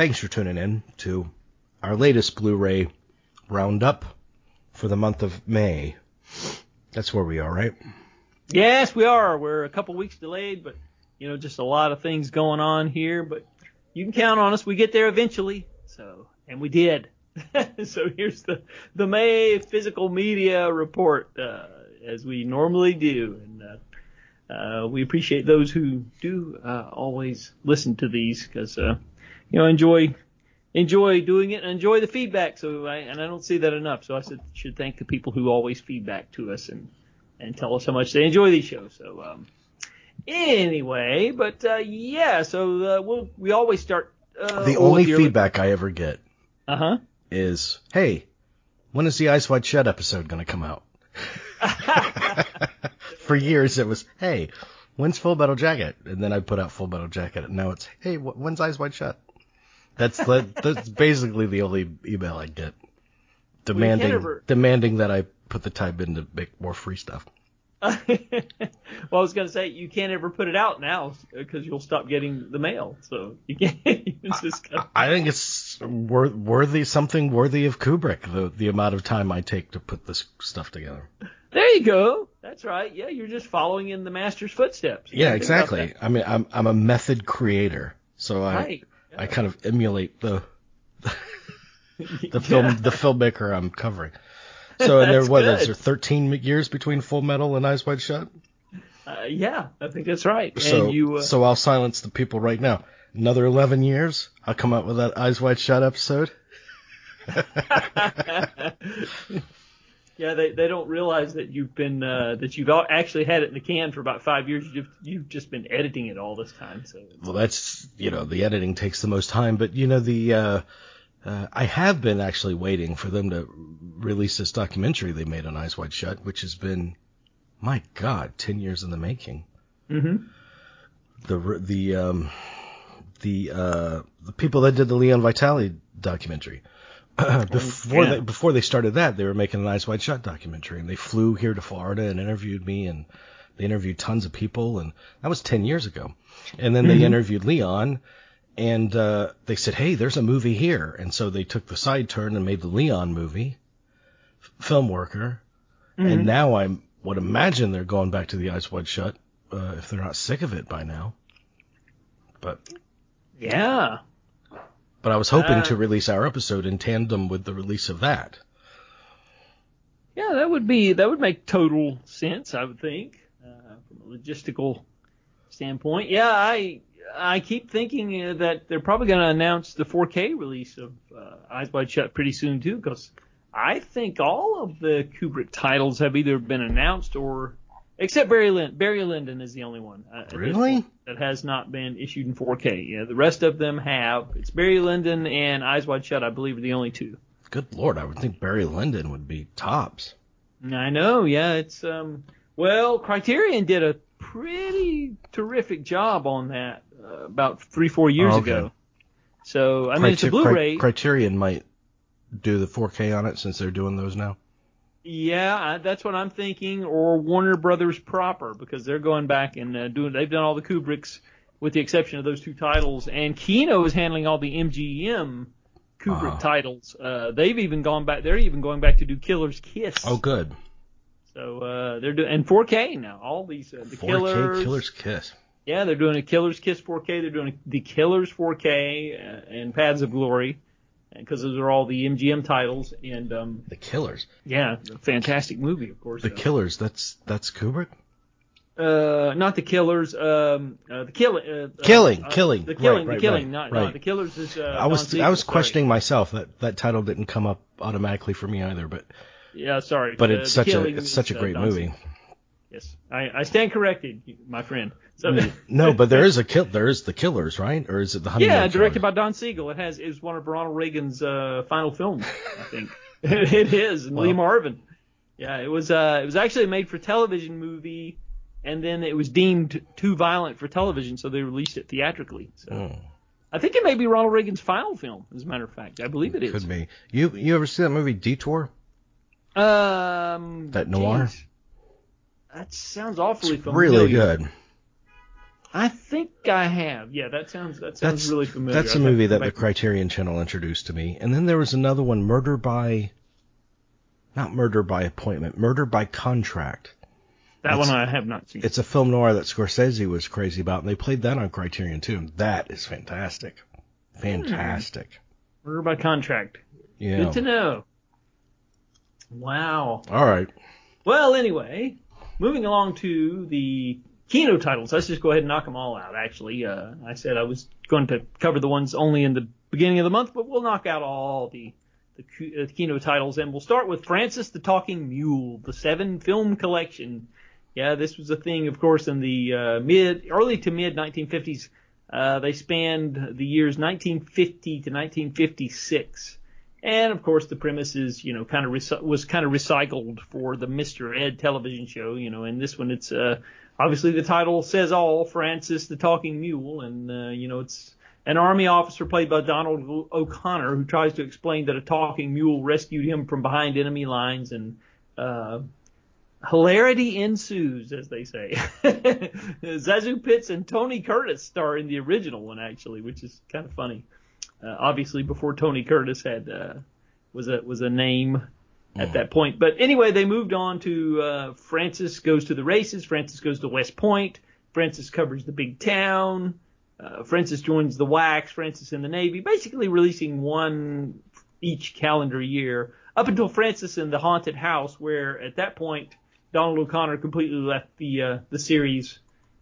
thanks for tuning in to our latest Blu-ray roundup for the month of May. That's where we are, right? Yes, we are. We're a couple weeks delayed, but you know, just a lot of things going on here. But you can count on us. We get there eventually. So, and we did. so here's the the May physical media report, uh, as we normally do, and uh, uh, we appreciate those who do uh, always listen to these because uh, you know enjoy enjoy doing it and enjoy the feedback. So I and I don't see that enough. So I should should thank the people who always feedback to us and and tell us how much they enjoy these shows. So um, anyway, but uh, yeah, so uh, we'll we always start. Uh, the only feedback I ever get Uh huh. is, "Hey, when is the Eyes Wide Shut episode going to come out?" For years it was, "Hey, when's Full Metal Jacket?" And then I put out Full Metal Jacket, and now it's, "Hey, wh- when's Eyes Wide Shut?" That's the, that's basically the only email I get, demanding demanding that I put the time in to make more free stuff. well, I was gonna say you can't ever put it out now because you'll stop getting the mail. So you can't. It's just kind of, I think it's wor- worthy something worthy of Kubrick the the amount of time I take to put this stuff together. there you go. That's right. Yeah, you're just following in the master's footsteps. You Yeah, gotta think about exactly. I mean, I'm I'm a method creator, so. I Right. I kind of emulate the the film the filmmaker I'm covering. So and there what good. is there 13 years between Full Metal and Eyes Wide Shut? Uh, yeah, I think that's right. So and you. Uh, so I'll silence the people right now. Another 11 years, I'll come out with that Eyes Wide Shut episode. yeah, they they don't realize that you've been uh, that you've actually had it in the can for about five years. You've you've just been editing it all this time. So Well, that's you know the editing takes the most time, but you know the uh, uh, I have been actually waiting for them to release this documentary they made on Eyes Wide Shut, which has been, my God, ten years in the making. Mhm. The the um, the uh, the people that did the Leon Vitali documentary. before Yeah. they before they started that, they were making an Eyes Wide Shut documentary, and they flew here to Florida and interviewed me, and they interviewed tons of people, and that was ten years ago. And then they interviewed Leon, and uh, they said, "Hey, there's a movie here," and so they took the side turn and made the Leon movie, F- Film Worker, and now I would imagine they're going back to the Eyes Wide Shut uh, if they're not sick of it by now. But yeah, but I was hoping Uh, to release our episode in tandem with the release of that. yeah, that would be that would make total sense. I would think uh, from a logistical standpoint. Yeah, I I keep thinking uh, that they're probably going to announce the 4K release of uh, Eyes Wide Shut pretty soon too, because I think all of the Kubrick titles have either been announced or except Barry Lyndon. Barry Lyndon is the only one uh, Really? that has not been issued in 4K. Yeah, the rest of them have. It's Barry Lyndon and Eyes Wide Shut, I believe, are the only two. Good lord, I would think Barry Lyndon would be tops. I know, yeah, it's um well, Criterion did a pretty terrific job on that uh, about three, four years Oh, okay. ago. So I mean, it's a Blu-ray. Criterion might do the 4K on it since they're doing those now. Yeah, I, that's what I'm thinking, or Warner Brothers proper because they're going back and uh, doing. They've done all the Kubricks with the exception of those two titles, and Kino is handling all the MGM Kubrick Uh-huh. titles. Uh, they've even gone back. They're even going back to do Killer's Kiss. Oh, good. So uh, they're doing and 4K now. All these uh, the 4K Killers. Killer's Kiss. Yeah, they're doing a Killer's Kiss 4K. They're doing the Killers 4K uh, and Paths of Glory because those are all the MGM titles. And um, The Killers. yeah, fantastic movie, of course. The Uh, Killers. That's that's Kubrick. uh, not the Killers. Um, uh, the killing. Uh, Killing, uh, Killing. The killing. Right, right, the killing. right, not, right. not the Killers is. Uh, I was I was sorry. questioning myself that that title didn't come up automatically for me either, but Yeah, sorry. but Uh, it's such a it's such a uh, great movie. Yes, I, I stand corrected, my friend. So, No, but there is a kill. There is the Killers, right? Or is it the Honeymoon Yeah, directed by Don Siegel. It has is one of Ronald Reagan's uh, final films, I think. it is, and Lee Marvin. Yeah, it was. Uh, it was actually a made-for-television movie, and then it was deemed too violent for television, so they released it theatrically. So Oh, I think it may be Ronald Reagan's final film, as a matter of fact. I believe it is. could be. You you ever see that movie Detour? Um, That noir? geez. That sounds awfully It's familiar. really good. I think I have. Yeah, that sounds that sounds That's really familiar. that's a movie that the Criterion Channel introduced to me. And then there was another one, Murder by, not Murder by Appointment, Murder by Contract. that one I have not seen. It's a film noir that Scorsese was crazy about, and they played that on Criterion too. And that is fantastic, hmm. fantastic. Murder by contract. Yeah. Good to know. Wow. All right. Well, anyway, moving along to the Kino titles. Let's just go ahead and knock them all out. Actually, uh, I said I was going to cover the ones only in the beginning of the month, but we'll knock out all the the, uh, Kino titles, and we'll start with Francis the Talking Mule, the seven film collection. Yeah, this was a thing, of course, in the uh, mid, early to mid 1950s. Uh, they spanned the years 1950 to 1956. And of course, the premise is, you know, kind of rec- was kind of recycled for the Mr. Ed television show, you know. And this one, it's uh, obviously the title says all, Francis the Talking Mule, and uh, you know, it's an army officer played by Donald O'Connor who tries to explain that a talking mule rescued him from behind enemy lines, and uh, hilarity ensues, as they say. ZaSu Pitts and Tony Curtis star in the original one, actually, which is kind of funny. Uh, obviously, before Tony Curtis had uh, was a was a name at that point. But anyway, they moved on to uh, Francis goes to the races. Francis goes to West Point. Francis covers the big town. Uh, Francis joins the WACS. Francis in the Navy. Basically, releasing one each calendar year up until Francis in the Haunted House, where at that point Donald O'Connor completely left the uh, the series,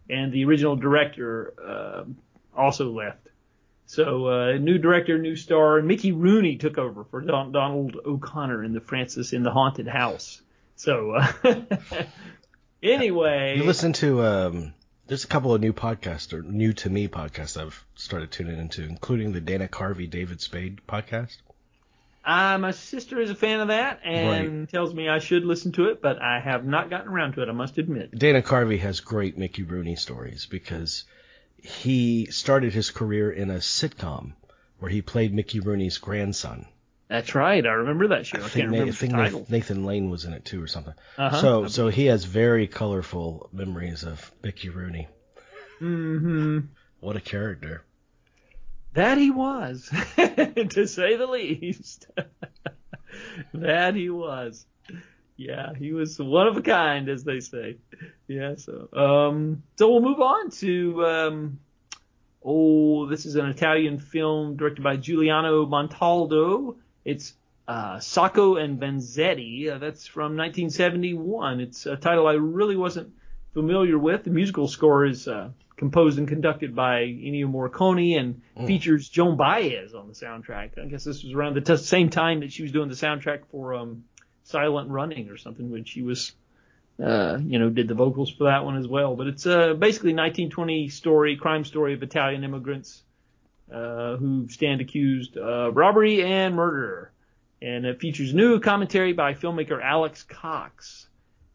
and the original director uh, also left. So uh, new director, new star, Mickey Rooney took over for Don- Donald O'Connor in the Francis in the Haunted House. So uh, anyway, You listen to um, there's a couple of new podcasts or new to me podcasts I've started tuning into, including the Dana Carvey David Spade podcast. uh, my sister is a fan of that and tells me I should listen to it, but I have not gotten around to it. I must admit. Dana Carvey has great Mickey Rooney stories because he started his career in a sitcom where he played Mickey Rooney's grandson. That's right. I remember that show. I, I can't think, Na- remember I think the title. Nathan Lane was in it too or something. Uh-huh. So so he has very colorful memories of Mickey Rooney. Mm-hmm. What a character. That he was, to say the least. that he was. Yeah, he was one of a kind, as they say. Yeah, so um, so we'll move on to um, oh, this is an Italian film directed by Giuliano Montaldo. It's uh, Sacco and Vanzetti. Uh, that's from 1971. It's a title I really wasn't familiar with. The musical score is uh, composed and conducted by Ennio Morricone and features Joan Baez on the soundtrack. I guess this was around the t- same time that she was doing the soundtrack for um, Silent Running or something when she was, uh, you know, did the vocals for that one as well. But it's uh, basically 1920 story, crime story of Italian immigrants uh, who stand accused of robbery and murder. And it features new commentary by filmmaker Alex Cox.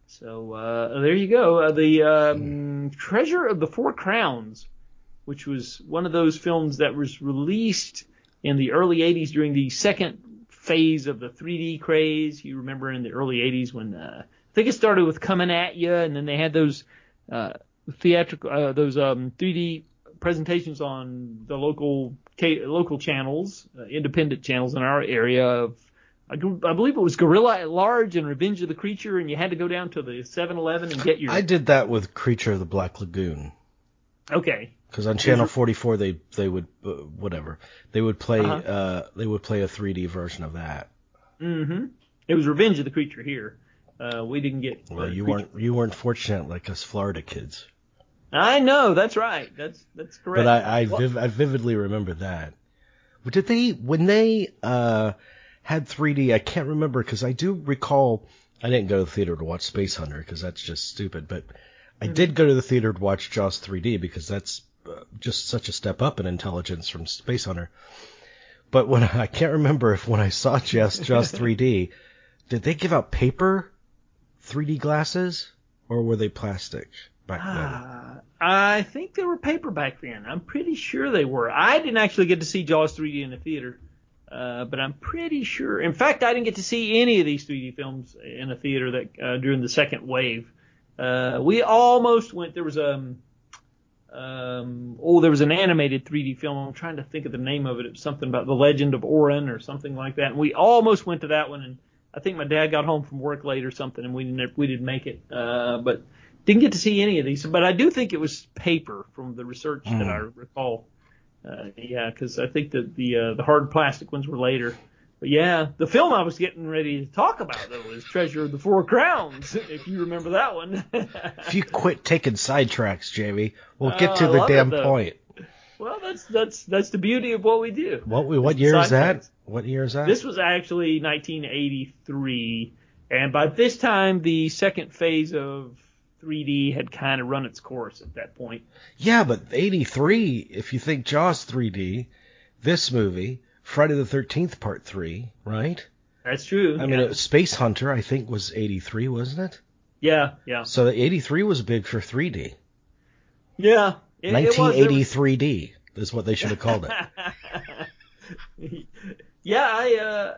So uh, there you go. Uh, the um, Treasure of the Four Crowns, which was one of those films that was released in the early 80s during the second phase of the 3D craze. You remember in the early 80s when uh, I think it started with Coming at You, and then they had those uh, theatrical, uh, those um, 3D presentations on the local ca- local channels, uh, independent channels in our area of I, I believe it was Gorilla at Large and Revenge of the Creature, and you had to go down to the 7-Eleven and get your. I did that with Creature of the Black Lagoon. Okay. Because on channel 44 they they would uh, whatever they would play Uh-huh. uh they would play a 3D version of that. hmm It was Revenge of the Creature here. Uh, we didn't get. Well, you weren't you weren't fortunate like us Florida kids. I know. That's right. That's that's correct. But I I, viv- I vividly remember that. But Did they when they uh had 3D? I can't remember because I do recall I didn't go to the theater to watch Space Hunter because that's just stupid. But I did go to the theater to watch Jaws 3D because that's just such a step up in intelligence from Space Hunter. But when I can't remember if when I saw Jaws Jaws 3D, did they give out paper 3D glasses or were they plastic back then? Ah, I think they were paper back then. I'm pretty sure they were. I didn't actually get to see Jaws 3D in the theater, uh, but I'm pretty sure. In fact, I didn't get to see any of these 3D films in a theater that uh, during the second wave. Uh, we almost went. There was um, um, oh, there was an animated 3D film. I'm trying to think of the name of it. It was something about the Legend of Orin or something like that. And we almost went to that one, and I think my dad got home from work late or something, and we didn't we didn't make it. Uh, but didn't get to see any of these. But I do think it was paper from the research mm. that I recall. Uh, yeah, because I think that the uh, the hard plastic ones were later. But yeah, the film I was getting ready to talk about though is Treasure of the Four Crowns, if you remember that one. if you quit taking sidetracks, Jamie, we'll get uh, to the damn point. Well, that's that's that's the beauty of what we do. What we, what year is that? What year is that? This was actually 1983, and by this time the second phase of 3D had kind of run its course at that point. Yeah, but 83, if you think Jaws 3D, this movie, Friday the Thirteenth Part Three, right? That's true. I mean, Space Hunter, I think, was '83, wasn't it? Yeah, yeah. So '83 was big for 3D. Yeah. It, 1983D is what they should have called it. yeah, I uh,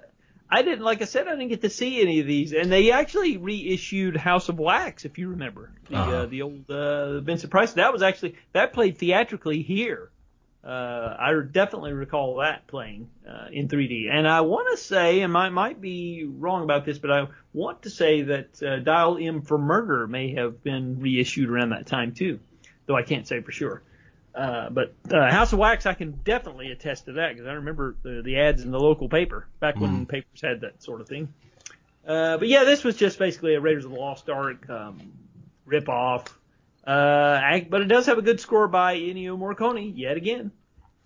I didn't like I said I didn't get to see any of these, and they actually reissued House of Wax, if you remember the uh-huh. uh, the old uh, Vincent Price. That was actually that played theatrically here uh, I definitely recall that playing uh, in 3D. And I want to say, and I might be wrong about this, but I want to say that uh, Dial M for Murder may have been reissued around that time too, though I can't say for sure. Uh, but uh, House of Wax, I can definitely attest to that because I remember the, the ads in the local paper back when mm. papers had that sort of thing. Uh, but yeah, this was just basically a Raiders of the Lost Ark um, rip off. Uh, but it does have a good score by Ennio Morricone yet again.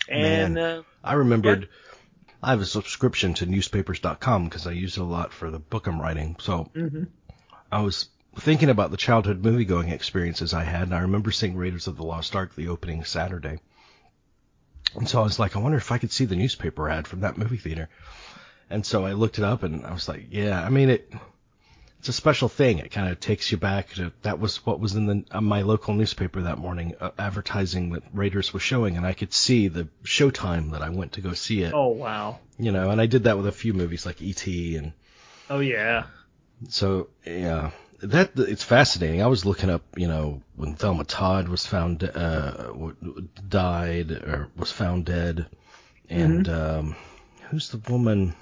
And uh, I remembered. I have a subscription to newspapers.com because I use it a lot for the book I'm writing. So mm-hmm. I was thinking about the childhood movie going experiences I had, and I remember seeing Raiders of the Lost Ark the opening Saturday. And so I was like, I wonder if I could see the newspaper ad from that movie theater. And so I looked it up, and I was like, yeah, I mean it it's a special thing. It kind of takes you back to that was what was in the uh, my local newspaper that morning, uh, advertising that Raiders was showing, and I could see the showtime that I went to go see it. Oh wow! You know, and I did that with a few movies like E.T. and. Oh yeah. So yeah, that it's fascinating. I was looking up, you know, when Thelma Todd was found uh, died or was found dead, and mm-hmm. um, who's the woman?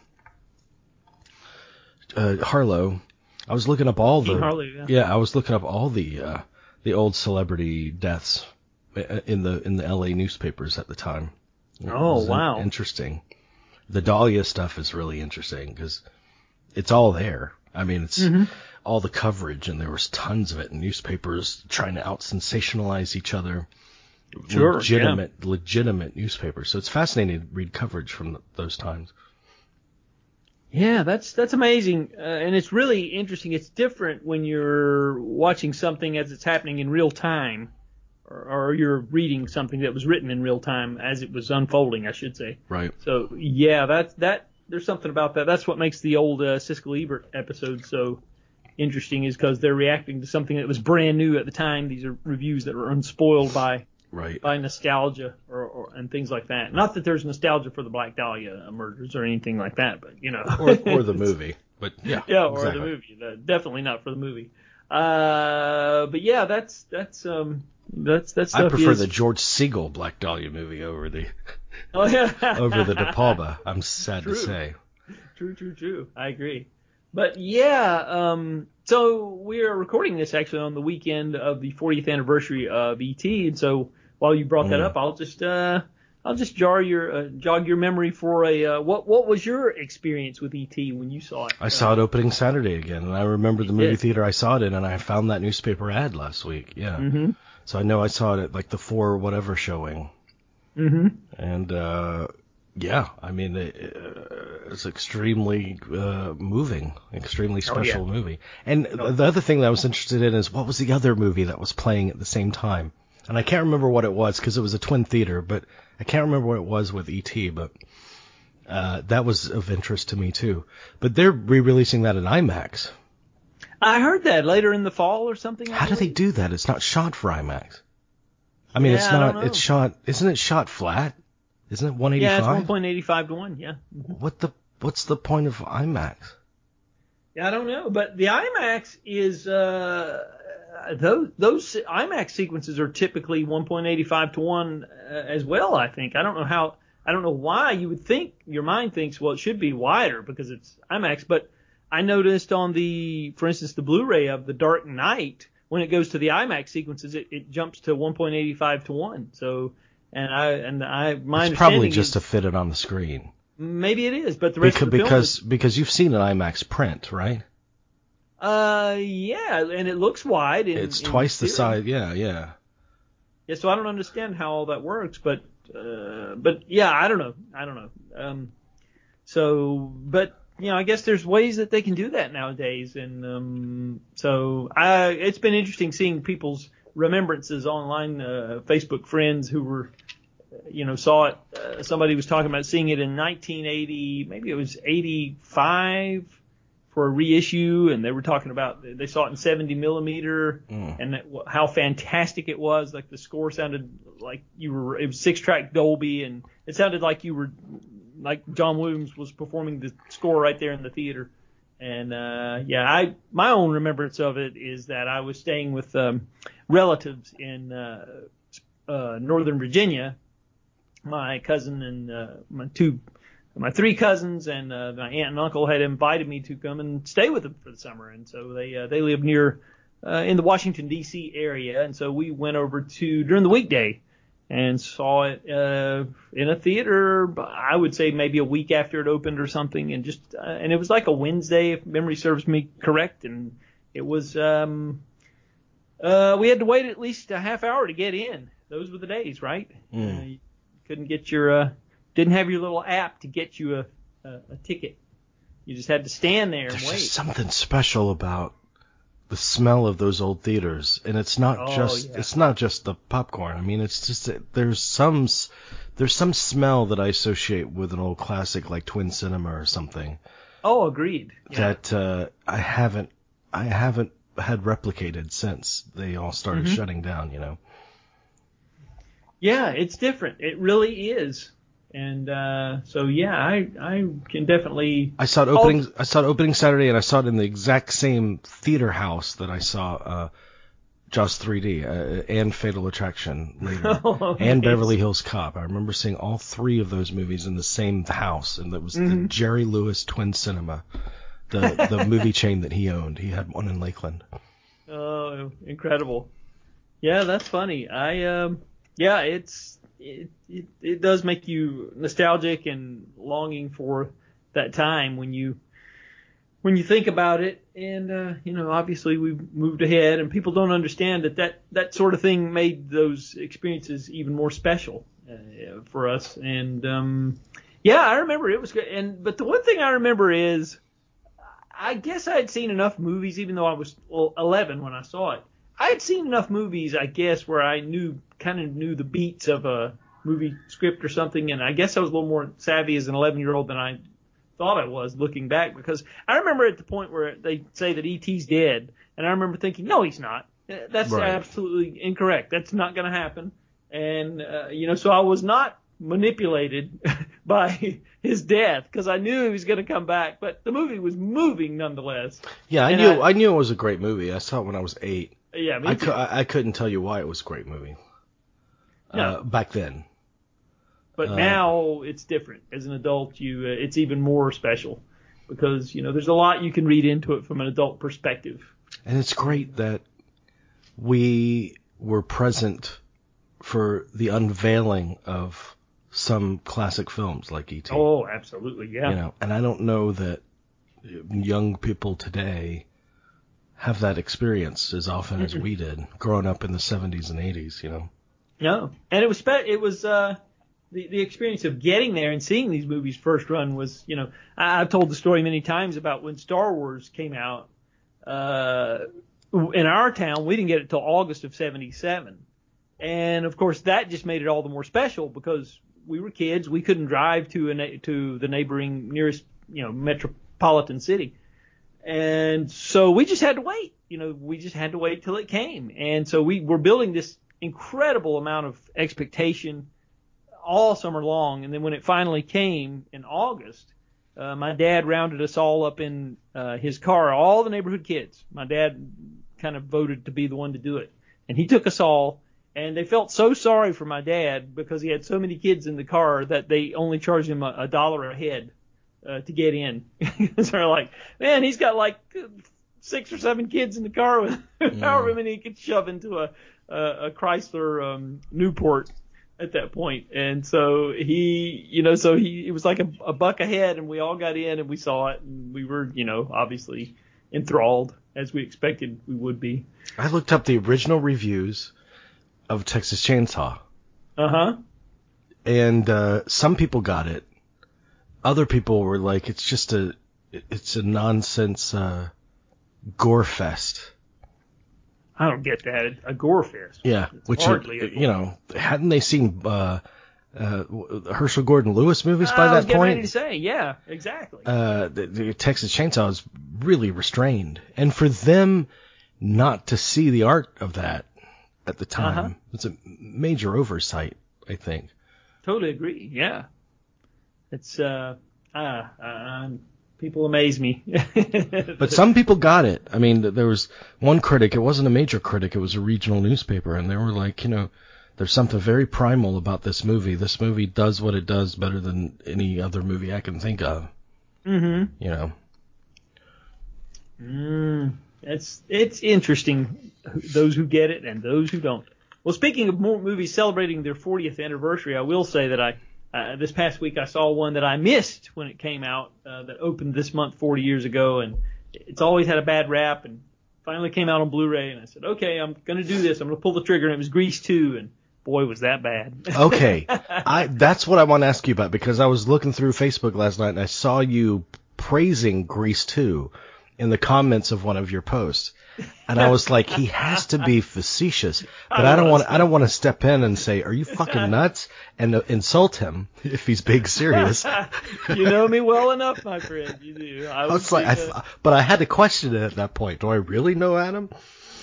Uh, Harlow I was looking up all the Harley, yeah. yeah. I was looking up all the uh, the old celebrity deaths uh, in the in the L.A. newspapers at the time. It oh wow, interesting. The Dahlia stuff is really interesting because it's all there. I mean, it's mm-hmm. all the coverage, and there was tons of it in newspapers trying to out sensationalize each other. Sure, legitimate, yeah. legitimate newspapers. So it's fascinating to read coverage from those times. Yeah, that's that's amazing, uh, and it's really interesting. It's different when you're watching something as it's happening in real time, or, or you're reading something that was written in real time as it was unfolding, I should say. Right. So yeah, that's that. There's something about that. That's what makes the old uh, Siskel Ebert episode so interesting, is because they're reacting to something that was brand new at the time. These are reviews that were unspoiled by right. by nostalgia or, or and things like that. Not that there's nostalgia for the Black Dahlia murders or anything like that, but you know, or, or the movie. But yeah, yeah, or exactly. the movie. definitely not for the movie. Uh, but yeah, that's that's um that's that's. I prefer is... the George Segal Black Dahlia movie over the oh yeah over the De Palma. I'm sad true. to say. True, true, true. I agree. But yeah, um, so we are recording this actually on the weekend of the 40th anniversary of ET, and so while you brought that mm. up, I'll just uh, I'll just jar your uh, jog your memory for a uh, what what was your experience with ET when you saw it? I saw it opening Saturday again, and I remember the movie theater I saw it in, and I found that newspaper ad last week. Yeah, mm-hmm. so I know I saw it at like the four whatever showing. Mm-hmm. And uh, yeah, I mean it, it's extremely uh, moving, extremely special oh, yeah. movie. And the other thing that I was interested in is what was the other movie that was playing at the same time? And I can't remember what it was because it was a twin theater, but I can't remember what it was with ET, but uh, that was of interest to me too. But they're re-releasing that in IMAX. I heard that later in the fall or something. How do they do that? It's not shot for IMAX. I mean, yeah, it's not. It's shot. Isn't it shot flat? Isn't it 185? Yeah, it's 1.85 to one. Yeah. What the? What's the point of IMAX? I don't know, but the IMAX is uh, those those IMAX sequences are typically 1.85 to one uh, as well. I think I don't know how I don't know why you would think your mind thinks well it should be wider because it's IMAX, but I noticed on the for instance the Blu-ray of The Dark Knight when it goes to the IMAX sequences it, it jumps to 1.85 to one. So and I and I my It's probably just is, to fit it on the screen. Maybe it is, but the rest Because of the film because is- because you've seen an IMAX print, right? Uh, yeah, and it looks wide. In, It's in twice the size. Yeah, yeah. Yeah, so I don't understand how all that works, but uh, but yeah, I don't know. I don't know. Um, so, but you know, I guess there's ways that they can do that nowadays, and um, so I it's been interesting seeing people's remembrances online, uh, Facebook friends who were. You know, saw it. Uh, somebody was talking about seeing it in 1980, maybe it was 85 for a reissue, and they were talking about they saw it in 70 millimeter, Mm. and that, how fantastic it was. Like the score sounded like you were. It was six track Dolby, and it sounded like you were like John Williams was performing the score right there in the theater. And uh, yeah, I my own remembrance of it is that I was staying with um, relatives in uh, uh, Northern Virginia. My cousin and uh, my two, my three cousins and uh, my aunt and uncle had invited me to come and stay with them for the summer, and so they uh, they live near uh, in the Washington D.C. area, and so we went over to during the weekday and saw it uh, in a theater. I would say maybe a week after it opened or something, and just uh, and it was like a Wednesday, if memory serves me correct, and it was um, uh, we had to wait at least a half hour to get in. Those were the days, right? Mm. Uh, couldn't get your uh, didn't have your little app to get you a, a, a ticket. You just had to stand there and There's wait. just something special about the smell of those old theaters, and it's not Oh, just yeah. it's not just the popcorn. I mean, it's just there's some there's some smell that I associate with an old classic like Twin Cinema or something Oh, agreed. Yeah. that uh, I haven't I haven't had replicated since they all started Mhm. shutting down. You know. Yeah, it's different. It really is. And uh, so yeah, I I can definitely I saw it opening. I saw it opening Saturday, and I saw it in the exact same theater house that I saw uh, Jaws 3D uh, and Fatal Attraction later, Oh, and nice. Beverly Hills Cop. I remember seeing all three of those movies in the same house, and that was the Mhm. Jerry Lewis Twin Cinema, the the movie chain that he owned. He had one in Lakeland. Oh, incredible. Yeah, that's funny. I um yeah, it's it, it it does make you nostalgic and longing for that time when you when you think about it. And uh you know obviously we've moved ahead and people don't understand that that that sort of thing made those experiences even more special uh, for us. And um yeah I remember it was good. And but the one thing I remember is I guess I had seen enough movies, even though I was well, 11 when I saw it. I had seen enough movies, I guess, where I knew kind of knew the beats of a movie script or something, and I guess I was a little more savvy as an 11 year old than I thought I was looking back because I remember at the point where they say that ET's dead, and I remember thinking, no, he's not. Uh, That's Right. absolutely incorrect. That's not going to happen. And uh, you know, so I was not manipulated by his death because I knew he was going to come back, but the movie was moving nonetheless. Yeah, I And knew I- I, knew it was a great movie. I saw it when I was eight. Yeah, me I, too. I I couldn't tell you why it was a great movie. No. Uh, back then. But Uh, now it's different. As an adult, you uh, it's even more special because you know there's a lot you can read into it from an adult perspective. And it's great that we were present for the unveiling of some classic films like E.T. Oh, absolutely, yeah. You know, and I don't know that young people today have that experience as often as we did growing up in the 70s and 80s, you know. No, and it was spe- it was uh the the experience of getting there and seeing these movies first run was you know I, I've told the story many times about when Star Wars came out. Uh, in our town, we didn't get it till August of '77, and of course that just made it all the more special because we were kids. We couldn't drive to a to the neighboring nearest you know metropolitan city. And so we just had to wait. You know, we just had to wait till it came. And so we were building this incredible amount of expectation all summer long. And then when it finally came in August, uh, my dad rounded us all up in uh, his car, all the neighborhood kids. My dad kind of voted to be the one to do it, and he took us all. And they felt so sorry for my dad because he had so many kids in the car that they only charged him a, a dollar a head uh, to get in. so they're like, man, he's got like six or seven kids in the car with mm. however many he could shove into a a, a Chrysler um, Newport at that point. And so he, you know, so he, it was like a, a buck ahead and we all got in and we saw it and we were, you know, obviously enthralled as we expected we would be. I looked up the original reviews of Texas Chainsaw. Uh huh. And uh, some people got it. Other people were like, it's just a, it's a nonsense uh, gore fest. I don't get that. A gore fest. Yeah, it's which you, you know, hadn't they seen uh, uh, Herschell Gordon Lewis movies by that point? Ready to say, yeah, exactly. Uh, the, the Texas Chainsaw is really restrained, and for them not to see the art of that at the time, uh-huh. it's a major oversight, I think. Totally agree. Yeah, it's uh, uh, uh people amaze me. but some people got it. I mean, there was one critic. It wasn't a major critic. It was a regional newspaper, and they were like, you know, there's something very primal about this movie. This movie does what it does better than any other movie I can think of. Mm-hmm. You know. Mm, it's it's interesting those who get it and those who don't. Well, speaking of more movies celebrating their 40th anniversary, I will say that I uh, this past week I saw one that I missed when it came out uh, that opened this month 40 years ago, and it's always had a bad rap, and finally came out on Blu-ray, and I said, okay, I'm gonna do this. I'm gonna pull the trigger, and it was Grease 2, and boy, was that bad. okay, I that's what I want to ask you about because I was looking through Facebook last night and I saw you praising Grease 2 in the comments of one of your posts and I was like, he has to be facetious, but I don't want I don't want to step in and say, are you fucking nuts, and uh, insult him if he's being serious. you know me well enough, my friend. You do. I, I was like, I, but I had to question it at that point. Do I really know Adam?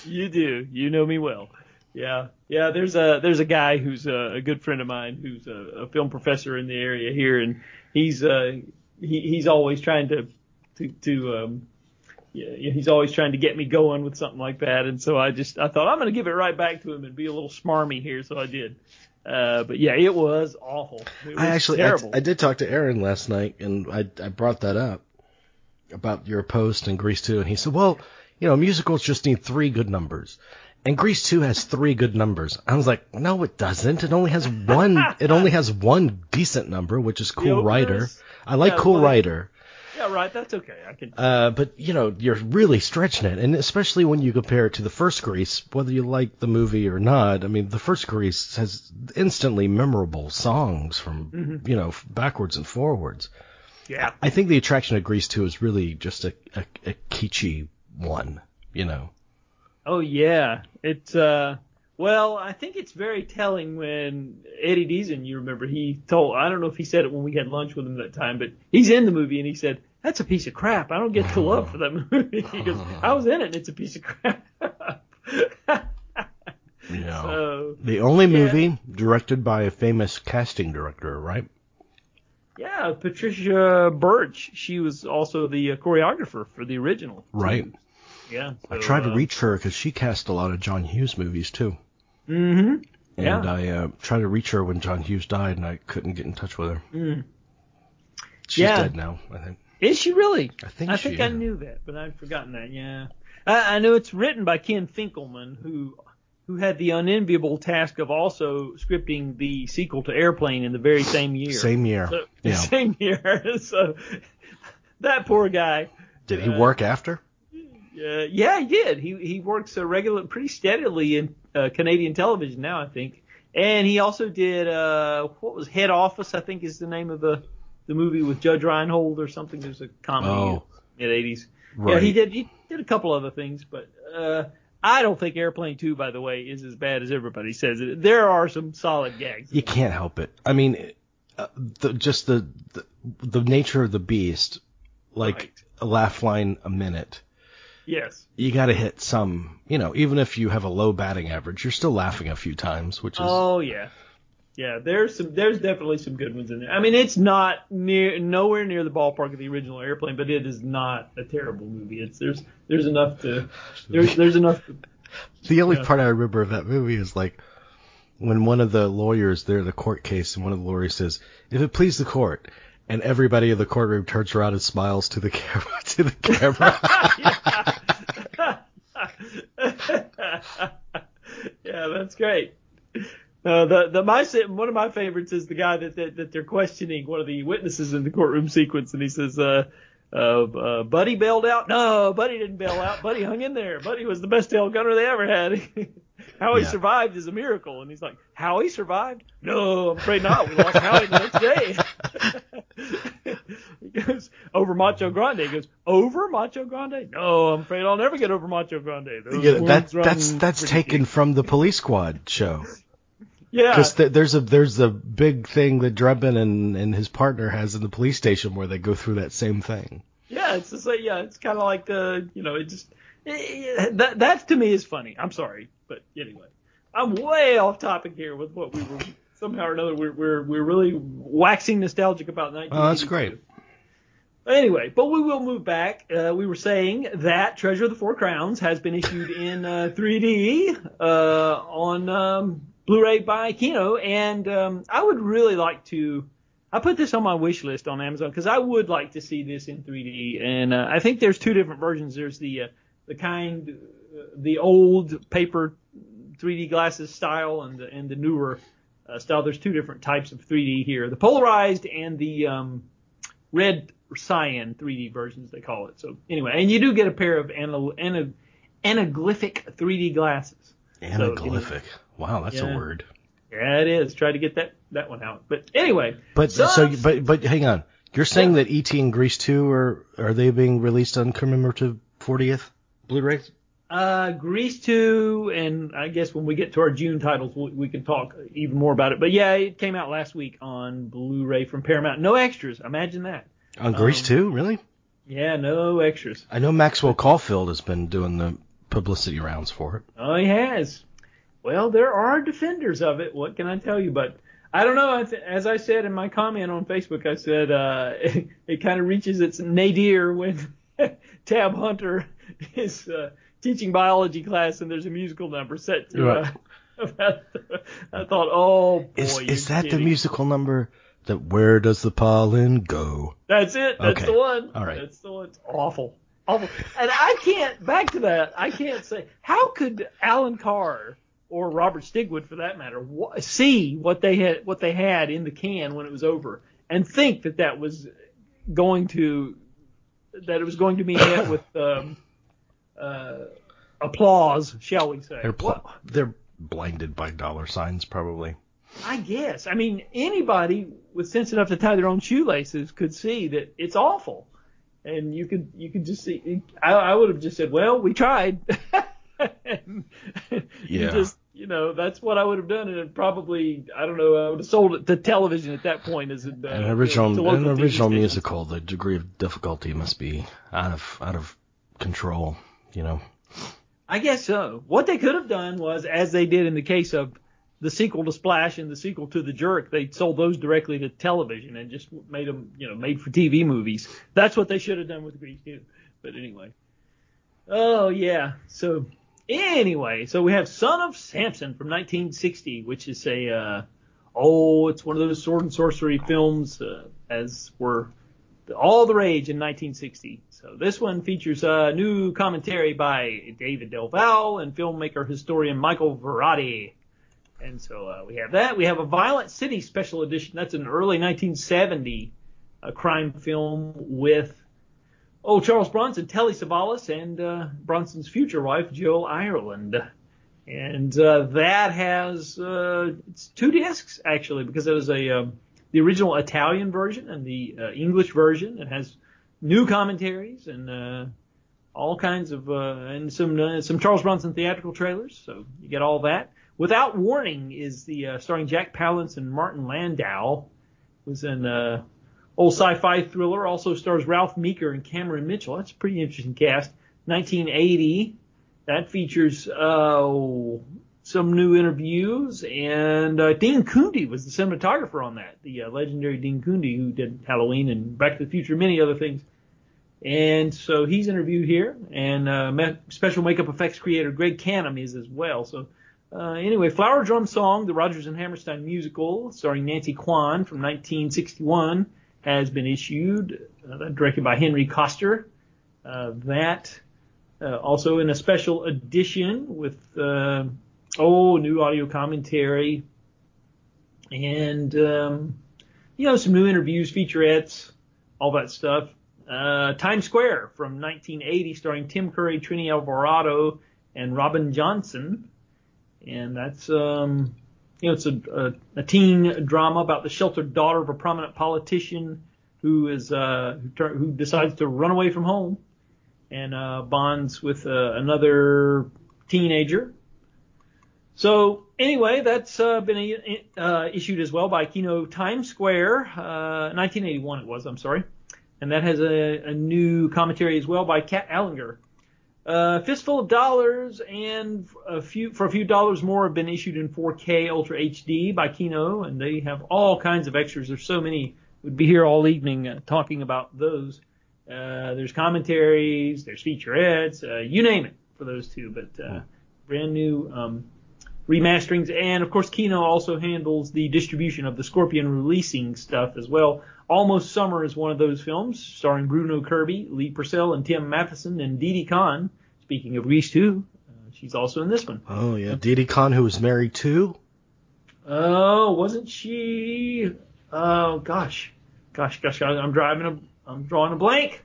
You do. You know me well. Yeah, yeah. There's a there's a guy who's a, a good friend of mine who's a, a film professor in the area here, and he's uh he, he's always trying to to to um yeah, he's always trying to get me going with something like that. And so I just, I thought I'm going to give it right back to him and be a little smarmy here. So I did. Uh, but yeah, it was awful. It was I actually, I, I, did talk to Aaron last night and I, I brought that up about your post and Grease 2. And he said, well, you know, musicals just need three good numbers. And Grease 2 has three good numbers. I was like, no, it doesn't. It only has one, it only has one decent number, which is Cool Rider. I like yeah, Cool well, Rider. Yeah, right. That's okay. I can. Uh, but you know, you're really stretching it, and especially when you compare it to the first Grease, whether you like the movie or not. I mean, the first Grease has instantly memorable songs from mm-hmm. you know backwards and forwards. Yeah. I think the attraction of Grease 2 is really just a, a, a kitschy one, you know. Oh yeah, it's uh well, I think it's very telling when Eddie Deezen, you remember, he told, I don't know if he said it when we had lunch with him that time, but he's in the movie and he said, that's a piece of crap. I don't get the love for that movie. he goes, I was in it and it's a piece of crap. yeah. So, the only movie yeah. directed by a famous casting director, right? Yeah, Patricia Birch. She was also the uh, choreographer for the original. Right. Too. Yeah. So, I tried to uh, reach her because she cast a lot of John Hughes movies too. Mm-hmm. Yeah. And I uh, tried to reach her when John Hughes died, and I couldn't get in touch with her. Mm. She's yeah. dead now, I think. Is she really? I think. I she, think I knew that, but I'd forgotten that. Yeah. I, I know it's written by Ken Finkleman, who who had the unenviable task of also scripting the sequel to Airplane in the very same year. Same year. So, yeah. Same year. so that poor guy. Did he uh, work after? Uh, yeah, he did. He he works uh, regular, pretty steadily in uh, Canadian television now, I think. And he also did uh, what was Head Office, I think is the name of the the movie with Judge Reinhold or something. There's a comedy oh, mid '80s. Right. Yeah, he did. He did a couple other things, but uh, I don't think Airplane 2, by the way, is as bad as everybody says it. There are some solid gags. You can't help it. I mean, uh, the, just the, the the nature of the beast, like right. a laugh line a minute Yes. You got to hit some, you know, even if you have a low batting average, you're still laughing a few times, which is. Oh yeah. Yeah, there's some, there's definitely some good ones in there. I mean, it's not near, nowhere near the ballpark of the original Airplane, but it is not a terrible movie. It's there's, there's enough to, there's, there's enough. To, The only part I remember of that movie is like when one of the lawyers, they're in the court case, and one of the lawyers says, "If it please the court," and everybody in the courtroom turns around and smiles to the camera. To the camera. yeah, that's great. Uh, the the my one of my favorites is the guy that, that that they're questioning one of the witnesses in the courtroom sequence, and he says, uh, uh, uh, "Buddy bailed out? No, Buddy didn't bail out. Buddy hung in there. Buddy was the best tail gunner they ever had. How he Yeah. survived is a miracle." And he's like, "How he survived? No, I'm afraid not. We lost Howie the next day." he goes over Macho Grande. He goes over Macho Grande. No, I'm afraid I'll never get over Macho Grande. Yeah, that, that's that's pretty taken from the Police Squad show. Yeah, Because th- there's a there's a big thing that Drebin and, and his partner has in the police station where they go through that same thing. yeah, it's just like yeah, it's kind of like the you know it just eh, that that to me is funny. I'm sorry, but anyway, I'm way off topic here with what we were somehow or another we're we're we're really waxing nostalgic about 19. Oh, that's great. Anyway, but we will move back. Uh, we were saying that Treasure of the Four Crowns has been issued in uh, 3D uh, on um, Blu-ray by Kino, and um, I would really like to. I put this on my wish list on Amazon because I would like to see this in 3D, and uh, I think there's two different versions. There's the uh, the kind, uh, the old paper 3D glasses style, and the and the newer uh, style. There's two different types of 3D here: the polarized and the um, red cyan 3D versions they call it. So anyway, and you do get a pair of ana, ana, anaglyphic 3D glasses. Anaglyphic. Wow, that's Yeah. a word. Yeah, it is. Try to get that that one out. But anyway, But So- so, but but hang on. You're saying Yeah. that ET and Grease 2 are are they being released on commemorative 40th Blu-ray? uh, Grease 2, and I guess when we get to our June titles, we, we can talk even more about it. But yeah, it came out last week on Blu-ray from Paramount. No extras. Imagine that. On Grease Um, 2, really? Yeah, no extras. I know Maxwell Caulfield has been doing the publicity rounds for it. Oh, he has. Well, there are defenders of it. What can I tell you? But I don't know. As I said in my comment on Facebook, I said uh, it, it kind of reaches its nadir when Tab Hunter is uh, teaching biology class and there's a musical number set to. Right. Uh, I thought, oh boy, Is is that the musical number that Where Does the Pollen Go? That's it. That's Okay. the one. All right. That's the one. It's awful. Awful. And I can't, back to that, I can't say, how could Allan Carr or Robert Stigwood for that matter wh- see what they had, what they had in the can when it was over and think that that was going to, that it was going to be met with, um, uh, applause, shall we say. They're pl- they're blinded by dollar signs probably. I guess. I mean, anybody with sense enough to tie their own shoelaces could see that it's awful, and you could you could just see. I, I would have just said, "Well, we tried." And You Yeah. just you know that's what I would have done, and it probably I don't know I would have sold it to television at that point as a, uh, An original to an original musical, the degree of difficulty must be out of out of control, you know. I guess so. What they could have done was, as they did in the case of the sequel to Splash and the sequel to The Jerk, they sold those directly to television and just made them, you know, made for TV movies. That's what they should have done with Grease too. But anyway. Oh yeah. So anyway, so we have Son of Samson from 1960, which is a uh, oh, it's one of those sword and sorcery films, uh, as were all the rage in 1960. So this one features a new commentary by David Del Valle and filmmaker historian Michael Varrati. And so uh, we have that. We have a Violent City special edition. That's an early 1970 uh, crime film with oh Charles Bronson, Telly Savalas, and uh, Bronson's future wife Jill Ireland. And uh, that has uh, it's two discs actually because it was a um, the original Italian version and the uh, English version. It has new commentaries and uh, all kinds of and some some Charles Bronson theatrical trailers. So you get all that. Without Warning is the starring Jack Palance and Martin Landau. Was an uh, old sci-fi thriller. Also stars Ralph Meeker and Cameron Mitchell. That's a pretty interesting cast. 1980. That features uh, some new interviews, and uh, Dean Cundey was the cinematographer on that. The uh, legendary Dean Cundey, who did Halloween and Back to the Future, many other things. And so he's interviewed here, and uh, special makeup effects creator Greg Cannom is as well. So uh, anyway, Flower Drum Song, the Rodgers and Hammerstein musical, starring Nancy Kwan from 1961, has been issued, uh, directed by Henry Koster. Uh, that uh, also in a special edition with uh, oh new audio commentary and um, you know some new interviews, featurettes, all that stuff. Uh, Times Square from 1980, starring Tim Curry, Trini Alvarado, and Robin Johnson, and that's um, you know it's a, a, a teen drama about the sheltered daughter of a prominent politician who is uh, who, who decides to run away from home and uh, bonds with uh, another teenager. So anyway, that's uh, been uh, issued as well by Kino Times Square, uh, 1981 it was, I'm sorry, and that has a, a new commentary as well by Kat Ellinger. Uh, Fistful of Dollars and a few for a few dollars more have been issued in 4K Ultra HD by Kino, and they have all kinds of extras. There's so many. We'd be here all evening uh, talking about those. Uh, there's commentaries, there's featurettes, uh, you name it for those two, but uh, brand new um, remasterings. And of course, Kino also handles the distribution of the Scorpion releasing stuff as well. Almost Summer is one of those films, starring Bruno Kirby, Lee Purcell, and Tim Matheson, and Didi Conn. Speaking of Grease 2, uh, she's also in this one. Oh yeah, Didi Conn, who was married to. Oh, wasn't she? Oh gosh, gosh, gosh, gosh I'm driving a I'm drawing a blank.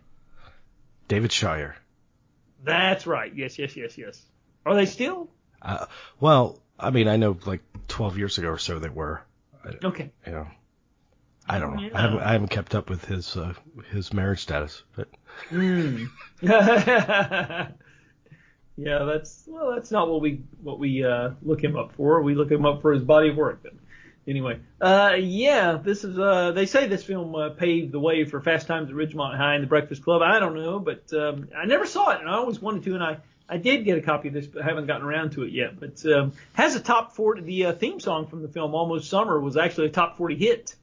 David Shire. That's right. Yes, yes, yes, yes. Are they still? Uh, well, I mean, I know like 12 years ago or so they were. I, Okay. you know, I don't know. Yeah. I haven't I haven't kept up with his uh, his marriage status, but Mm. yeah, that's well, that's not what we what we uh, look him up for. We look him up for his body of work. But anyway, uh, yeah, this is uh, they say this film uh, paved the way for Fast Times at Ridgemont High and The Breakfast Club. I don't know, but um, I never saw it, and I always wanted to, and I. I did get a copy of this, but I haven't gotten around to it yet. But um, has a top 40. The uh, theme song from the film "Almost Summer" was actually a top 40 hit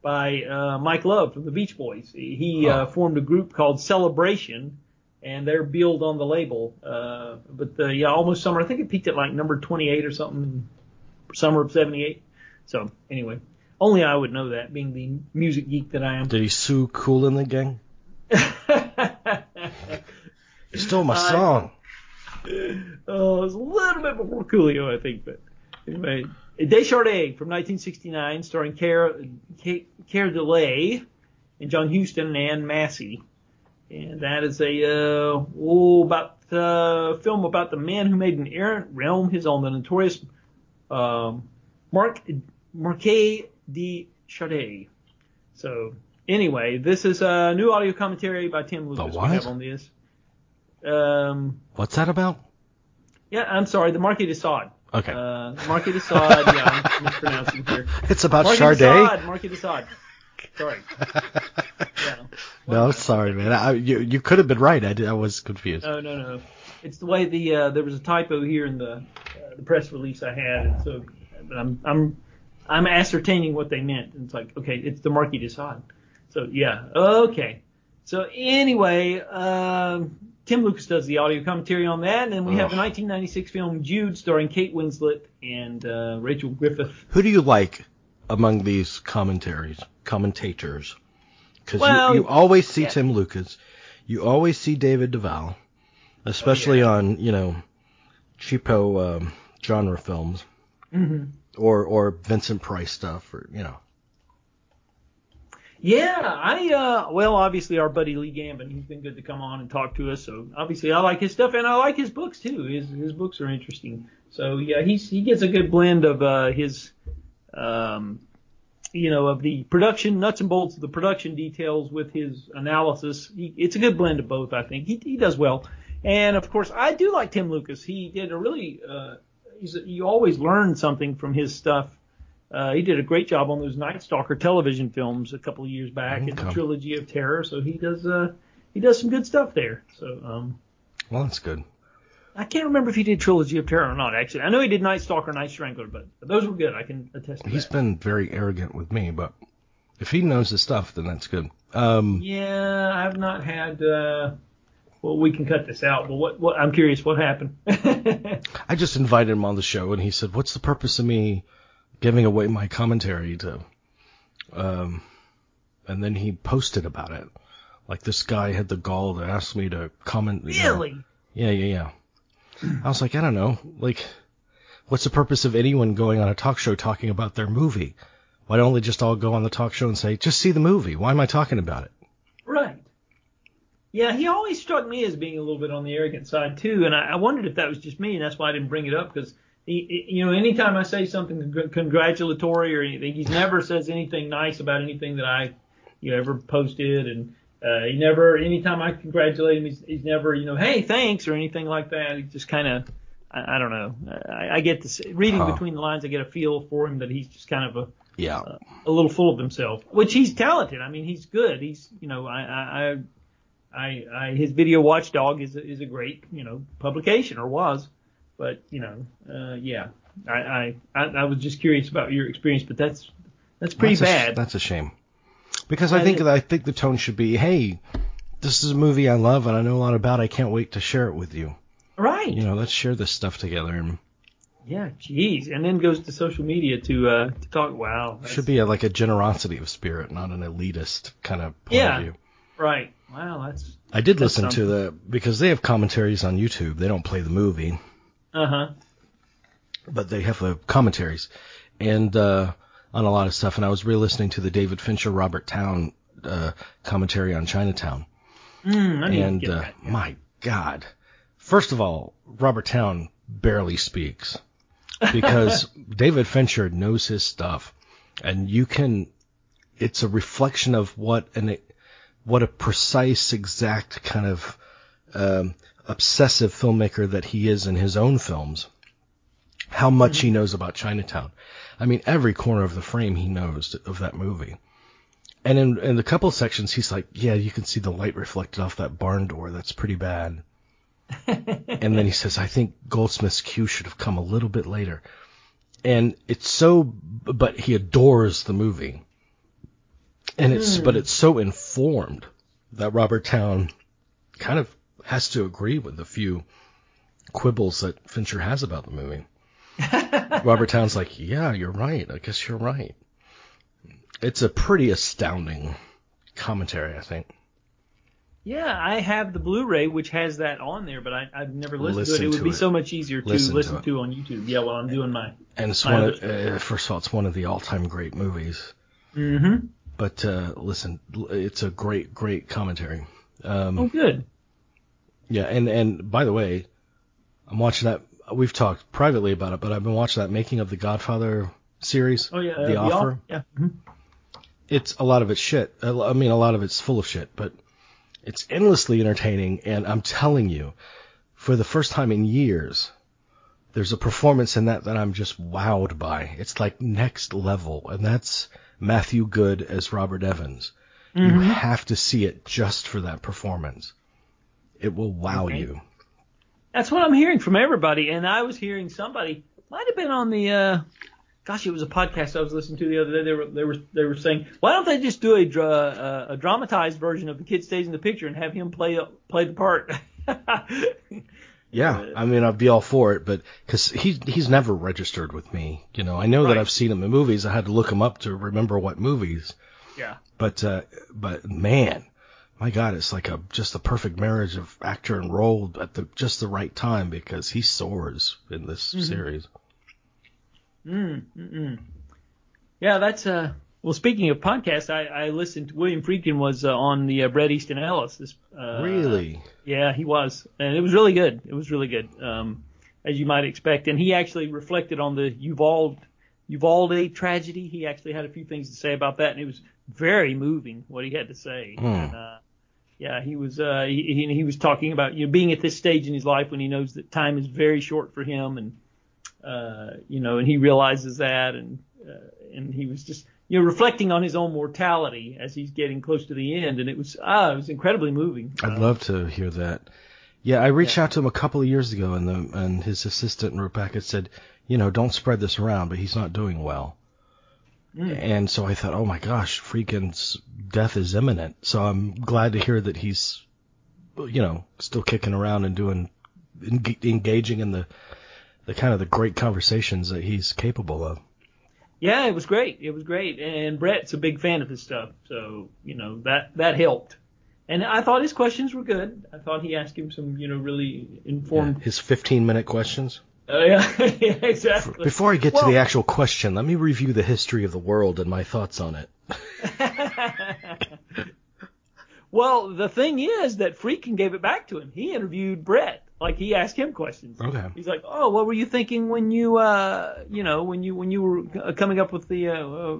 by uh, Mike Love from the Beach Boys. He, he uh, formed a group called Celebration, and they're billed on the label. Uh, but the, yeah, almost summer. I think it peaked at like number 28 or something, in summer of '78. So anyway, only I would know that, being the music geek that I am. did he sue Kool in the Gang? You stole my song. Oh, it was a little bit before Coolio, I think, but anyway. Deschardes from 1969, starring Keir, Keir Dullea and John Huston and Ann Massey. And that is a, uh, oh, about, uh, film about the man who made an errant realm his own, the notorious, um, Mark, Marquet de Chardet. So, anyway, this is a new audio commentary by Tim Lucas we what? have on this. Um, What's that about? yeah, I'm sorry, the Marquis de Sade. Okay. Uh, Marquis de Sade, yeah, I'm mispronouncing here. it's about Marquis Chardet. de Sade, Marquis de Sade. Sorry. Yeah. no, sorry, man. I, you you could have been right. I, did, I was confused. No, no, no. It's the way the uh, there was a typo here in the uh, the press release I had, and so but I'm I'm I'm ascertaining what they meant. And it's like, okay, it's the Marquis de Sade. So yeah, okay. So anyway, um, Tim Lucas does the audio commentary on that, and then we have the 1996 film Jude, starring Kate Winslet and uh, Rachel Griffith. Who do you like among these commentaries, commentators? Because Well, you, you always see yeah. Tim Lucas, you always see David Del Valle, especially on you know cheapo um, genre films, Mm-hmm. or or Vincent Price stuff, or you know. Yeah, I uh well obviously our buddy Lee Gambin, he's been good to come on and talk to us. So obviously I like his stuff and I like his books too. His his books are interesting. So yeah, he's he gets a good blend of uh his um you know of the production nuts and bolts of the production details with his analysis. He, it's a good blend of both, I think. He he does well. And of course, I do like Tim Lucas. He did a really uh he's you always learn something from his stuff. Uh, he did a great job on those Night Stalker television films a couple of years back in the trilogy of terror. So he does uh, he does some good stuff there. So um, Well, that's good. I can't remember if he did Trilogy of Terror or not. Actually, I know he did Night Stalker, Night Strangler, but, but those were good. I can attest to He's that. been very arrogant with me, but if he knows his stuff, then that's good. Um, Yeah, I've not had. Uh, well, we can cut this out. But what? What? I'm curious. What happened? I just invited him on the show, and he said, "What's the purpose of me giving away my commentary to?" Um, and then he posted about it. Like this guy had the gall to ask me to comment. you know. really? Yeah, yeah, yeah. I was like, I don't know. Like, what's the purpose of anyone going on a talk show talking about their movie? Why don't they just all go on the talk show and say, just see the movie? Why am I talking about it? Right. Yeah, he always struck me as being a little bit on the arrogant side too, and I, I wondered if that was just me, and that's why I didn't bring it up because he, you know, anytime I say something congratulatory or anything, he never says anything nice about anything that I, you know, ever posted, and uh, he never, anytime I congratulate him, he's, he's never, you know, hey, thanks or anything like that. He just kind of, I, I don't know, I, I get this reading Huh. between the lines, I get a feel for him that he's just kind of a Yeah. a little full of himself, which he's talented. I mean, he's good. He's, you know, I, I, I, I, I his video Watchdog is a, is a great, you know, publication or was, but you know, uh, yeah, I, I, I, I was just curious about your experience, but that's, that's pretty that's A, bad. that's a shame. Because I That think I think the tone should be, hey, this is a movie I love and I know a lot about. I can't wait to share it with you. right. You know, let's share this stuff together. And Yeah. Jeez. And then goes to social media to, uh, to talk. Wow. should be a, like a generosity of spirit, not an elitist kind of point Yeah. of view. Right. Wow. That's, I did That's listen to the because they have commentaries on YouTube. They don't play the movie. Uh huh. but they have uh, commentaries and uh, on a lot of stuff. And I was re-listening to the David Fincher, Robert Towne uh, commentary on Chinatown. Mm, and uh, my God, first of all, Robert Towne barely speaks because David Fincher knows his stuff, and you can. It's a reflection of what an what a precise, exact kind of um, obsessive filmmaker that he is in his own films. How much he knows about Chinatown. I mean, every corner of the frame he knows of that movie. And in, in the couple sections, he's like, yeah, you can see the light reflected off that barn door. That's pretty bad. and then he says, I think Goldsmith's cue should have come a little bit later. And it's so, but he adores the movie. And it's, but hmm. it's so informed that Robert Towne kind of has to agree with the few quibbles that Fincher has about the movie. Robert Towne's like, yeah, you're right. I guess you're right. It's a pretty astounding commentary, I think. Yeah, I have the Blu-ray which has that on there, but I, I've never listened to it. It would be it. so much easier to Listen listen, to to, on YouTube. Yeah, while I'm doing my. And it's I one of, uh, first of all, it's one of the all-time great movies. Mm-hmm. But uh, listen, it's a great, great commentary. Um, Oh, good. Yeah, and and by the way, I'm watching that. We've talked privately about it, but I've been watching that Making of the Godfather series. Oh yeah, uh, The Offer. Offer? Yeah. mhm. It's a lot of it's shit. I mean, a lot of it's full of shit, but it's endlessly entertaining. And I'm telling you, for the first time in years, there's a performance in that that I'm just wowed by. It's like next level, and that's Matthew Goode as Robert Evans. You Mhm. have to see it just for that performance. It will wow Okay. you. That's what I'm hearing from everybody, and I was hearing somebody might have been on the. uh Gosh, it was a podcast I was listening to the other day. They were they were they were saying, why don't they just do a dra- uh, a dramatized version of the kid stays in the picture and have him play play the part? Yeah, I mean, I'd be all for it, but because he he's never registered with me, you know. I know that I've seen him in movies. I had to look him up to remember what movies. yeah. But uh, but man, my God, it's like a just the perfect marriage of actor and role at the just the right time because he soars in this Mhm. series. Mm, mm-mm. Yeah, that's uh. Well, speaking of podcasts, I, I listened. William Friedkin was uh, on the uh, Bret Easton Ellis. This, uh, really? Yeah, he was, and it was really good. It was really good, um, as you might expect. And he actually reflected on the Uvalde Uvalde tragedy. He actually had a few things to say about that, and it was very moving what he had to say. Hmm. And, uh, yeah, he was uh, he, he he was talking about you know being at this stage in his life when he knows that time is very short for him, and uh, you know, and he realizes that, and uh, and he was just you know reflecting on his own mortality as he's getting close to the end, and it was ah, it was incredibly moving. I'd love to hear that. Yeah, I reached out to him a couple of years ago, and the and his assistant Rebecca said, you know, don't spread this around, but he's not doing well. Mm. And so I thought, oh my gosh, Friedkin's death is imminent. So I'm glad to hear that he's, you know, still kicking around and doing, eng- engaging in the, the kind of the great conversations that he's capable of. Yeah, it was great. It was great. And Brett's a big fan of his stuff, so you know that that helped. And I thought his questions were good. I thought he asked him some, you know, really informed. His 15 minute questions. Uh, yeah, yeah, exactly. Before I get Well- to the actual question, let me review the history of the world and my thoughts on it. well, the thing is that Friedkin gave it back to him. He interviewed Brett. Like he asked him questions. Okay. He's like, "Oh, what were you thinking when you, uh, you know, when you when you were uh, coming up with the, uh, uh,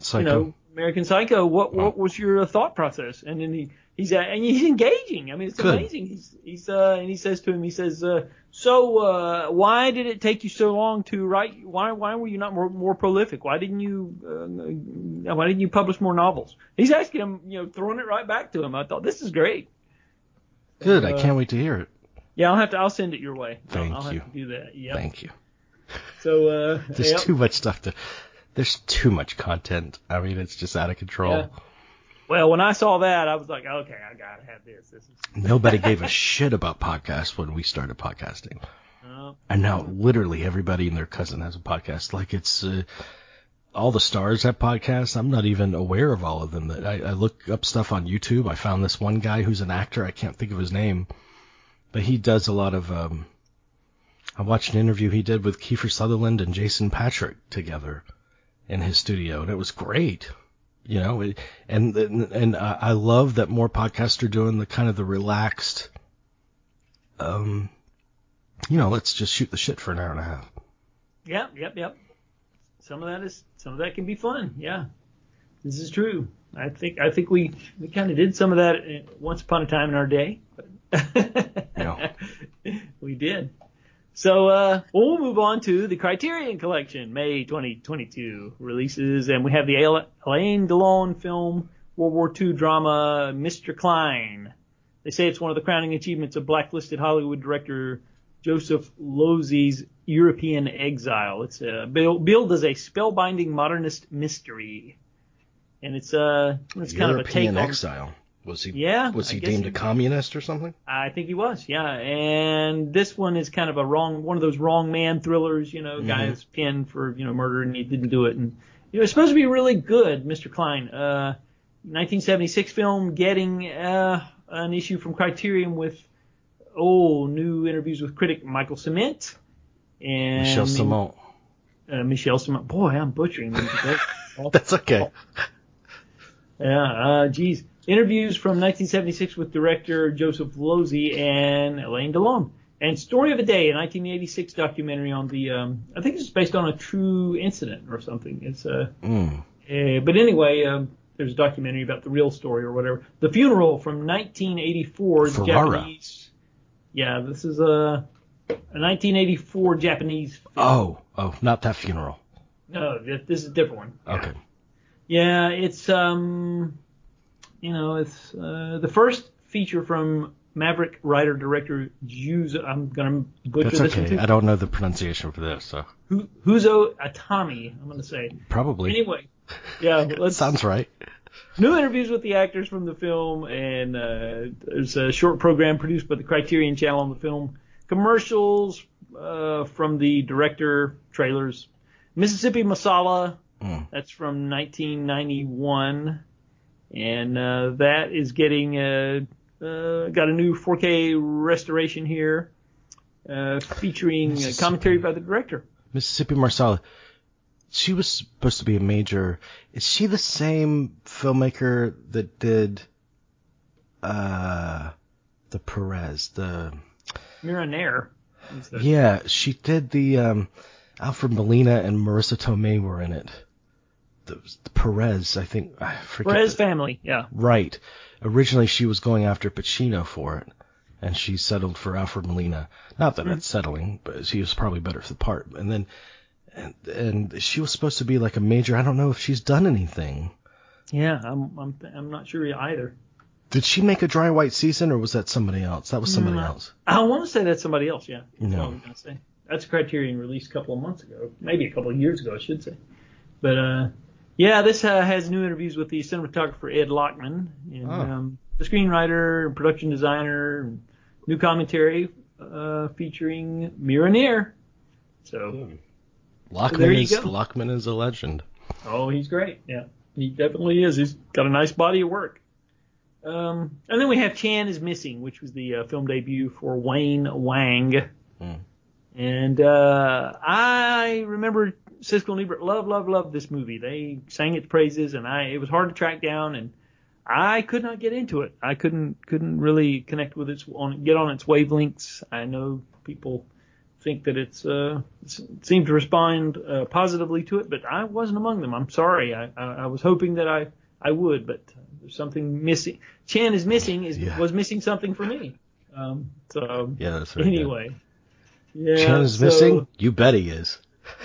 Psycho. you know, American Psycho? What what was your uh, thought process?" And then he he's uh, and he's engaging. I mean, it's Good. amazing. He's he's uh, and he says to him, he says, uh, "So uh, why did it take you so long to write? Why why were you not more more prolific? Why didn't you uh, why didn't you publish more novels?" He's asking him, you know, throwing it right back to him. I thought this is great. Good. I uh, can't wait to hear it. Yeah, I'll have to. I'll send it your way. I'll- Thank I'll, you. have to do that. Yeah. Thank you. So uh, There's yep. too much stuff to. There's too much content. I mean, it's just out of control. Yeah. Well, when I saw that, I was like, okay, I gotta have this. This is. Nobody gave a shit about podcasts when we started podcasting. Uh, And now literally everybody and their cousin has a podcast. Like it's uh, all the stars have podcasts. I'm not even aware of all of them. That I, I look up stuff on YouTube. I found this one guy who's an actor. I can't think of his name, but he does a lot of. Um, I watched an interview he did with Kiefer Sutherland and Jason Patric together in his studio, and it was great. You know, it- and and, and I love that more podcasts are doing the kind of the relaxed. Um, you know, let's just shoot the shit for an hour and a half. yep, yep, yep. Some of that is some of that can be fun. Yeah, this is true. I think I think we we kind of did some of that uh, once upon a time in our day. But Yeah. we did. So uh, we'll move on to the Criterion Collection, May 2022 releases, and we have the Alain Delon film, World War II drama, Mr. Klein. They say it's one of the crowning achievements of blacklisted Hollywood director Joseph Losey's European Exile. It's uh, bill- billed as a spellbinding modernist mystery, and it's uh, it's kind of a take European on. exile. Was he? Yeah, Was he deemed he- a communist or something? I think he was, yeah. And this one is kind of a wrong, one of those wrong man thrillers. You know, guy's pinned for you know murder and he didn't do it, and you know it's supposed to be really good, Mr. Klein. Uh, 1976 film, getting uh, an issue from Criterion with oh new interviews with critic Michael Ciment and Michel Simon. Uh, Michelle Ciment. Boy, I'm butchering. That's okay. Yeah, uh, geez. Interviews from 1976 with director Joseph Losey and Alain Delon. And Story of a Day, a 1986 documentary on the, um, I think it's based on a true incident or something. It's uh, Mm. uh but anyway, um, there's a documentary about the real story or whatever. The Funeral from 1984, Ferrara. Japanese. Yeah, this is a, a 1984 Japanese. Film. Oh, oh, not that funeral. No, this, this is a different one. Okay. Yeah, it's um, you know, it's uh, the first feature from Maverick writer director Juzo. I'm gonna butcher That's this one okay. too. I don't know the pronunciation for this, so Hu- Huzo Atami. I'm gonna say. probably. Anyway, yeah, let's. Sounds right. New interviews with the actors from the film, and uh, there's a short program produced by the Criterion Channel on the film. Commercials uh, from the director, trailers. Mississippi Masala, Mm. that's from 1991, and uh, that is getting uh, uh, got a new 4K restoration here, uh, featuring commentary by the director. Mississippi Marsala. She was supposed to be a major. Is she the same filmmaker that did uh the Perez? The Mira Nair. yeah, she did the um Alfred Molina and Marisa Tomei were in it. The, the Perez, I think. I forget. Perez the- family, yeah. Right. Originally, she was going after Pacino for it, and she settled for Alfred Molina. Not that it's settling, but she was probably better for the part. And then, and and she was supposed to be like a major. I don't know if she's done anything. Yeah, I'm I'm I'm not sure either. Did she make a dry white season, or was that somebody else? That was somebody Mm, else. I want to say that's somebody else. Yeah. That's No. what I was say. That's a Criterion released a couple of months ago, maybe a couple of years ago, I should say. But uh, yeah, this uh, has new interviews with the cinematographer Ed Lachman and Oh. um, the screenwriter and production designer. And new commentary uh, featuring Mira Nair. So, Lachman there you is go. Lachman is a legend. oh, he's great. Yeah, he definitely is. He's got a nice body of work. Um, and then we have Chan is Missing, which was the uh, film debut for Wayne Wang. Hmm. And uh, I remember Siskel and Ebert love, love, love this movie. They sang its praises, and I it was hard to track down, and I could not get into it. I couldn't couldn't really connect with its on get on its wavelengths. I know people think that it's uh seem to respond uh, positively to it, but I wasn't among them. I'm sorry. I I, I was hoping that I I would, but there's something missing. Chan is missing is Yeah. was missing something for me. Um, so Yeah, that's good. anyway. Yeah, Chan is so- missing. You bet he is.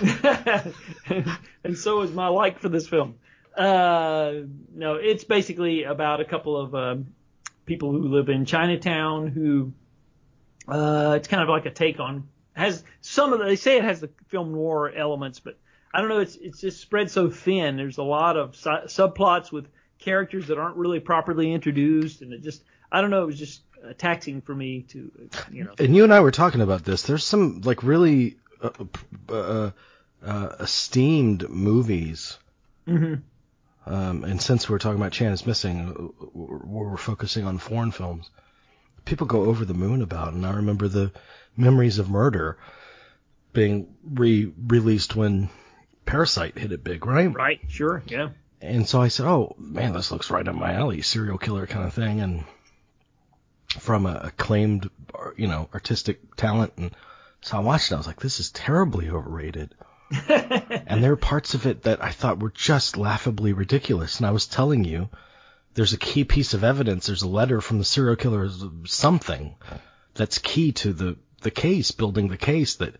and so is my like for this film. Uh, no, it's basically about a couple of um, people who live in Chinatown who uh, it's kind of like a take on has some of the, they say it has the film noir elements, but I don't know. It's it's just spread so thin. There's a lot of su- subplots with characters that aren't really properly introduced, and it just I don't know. It was just uh, taxing for me to you know. And you and I were talking about this. There's some like really uh, uh, uh, esteemed movies. hmm Um, and since we're talking about Chan is missing, uh, we're, we're focusing on foreign films. People go over the moon about, and I remember the Memories of Murder being re-released when Parasite hit it big, right? Right. Sure. Yeah. And so I said, "Oh man, this looks right up my alley, serial killer kind of thing." And from a acclaimed, uh, you know, artistic talent, and so I watched it. And I was like, "This is terribly overrated." and there are parts of it that I thought were just laughably ridiculous. And I was telling you, there's a key piece of evidence. There's a letter from the serial killer, something that's key to the the case, building the case that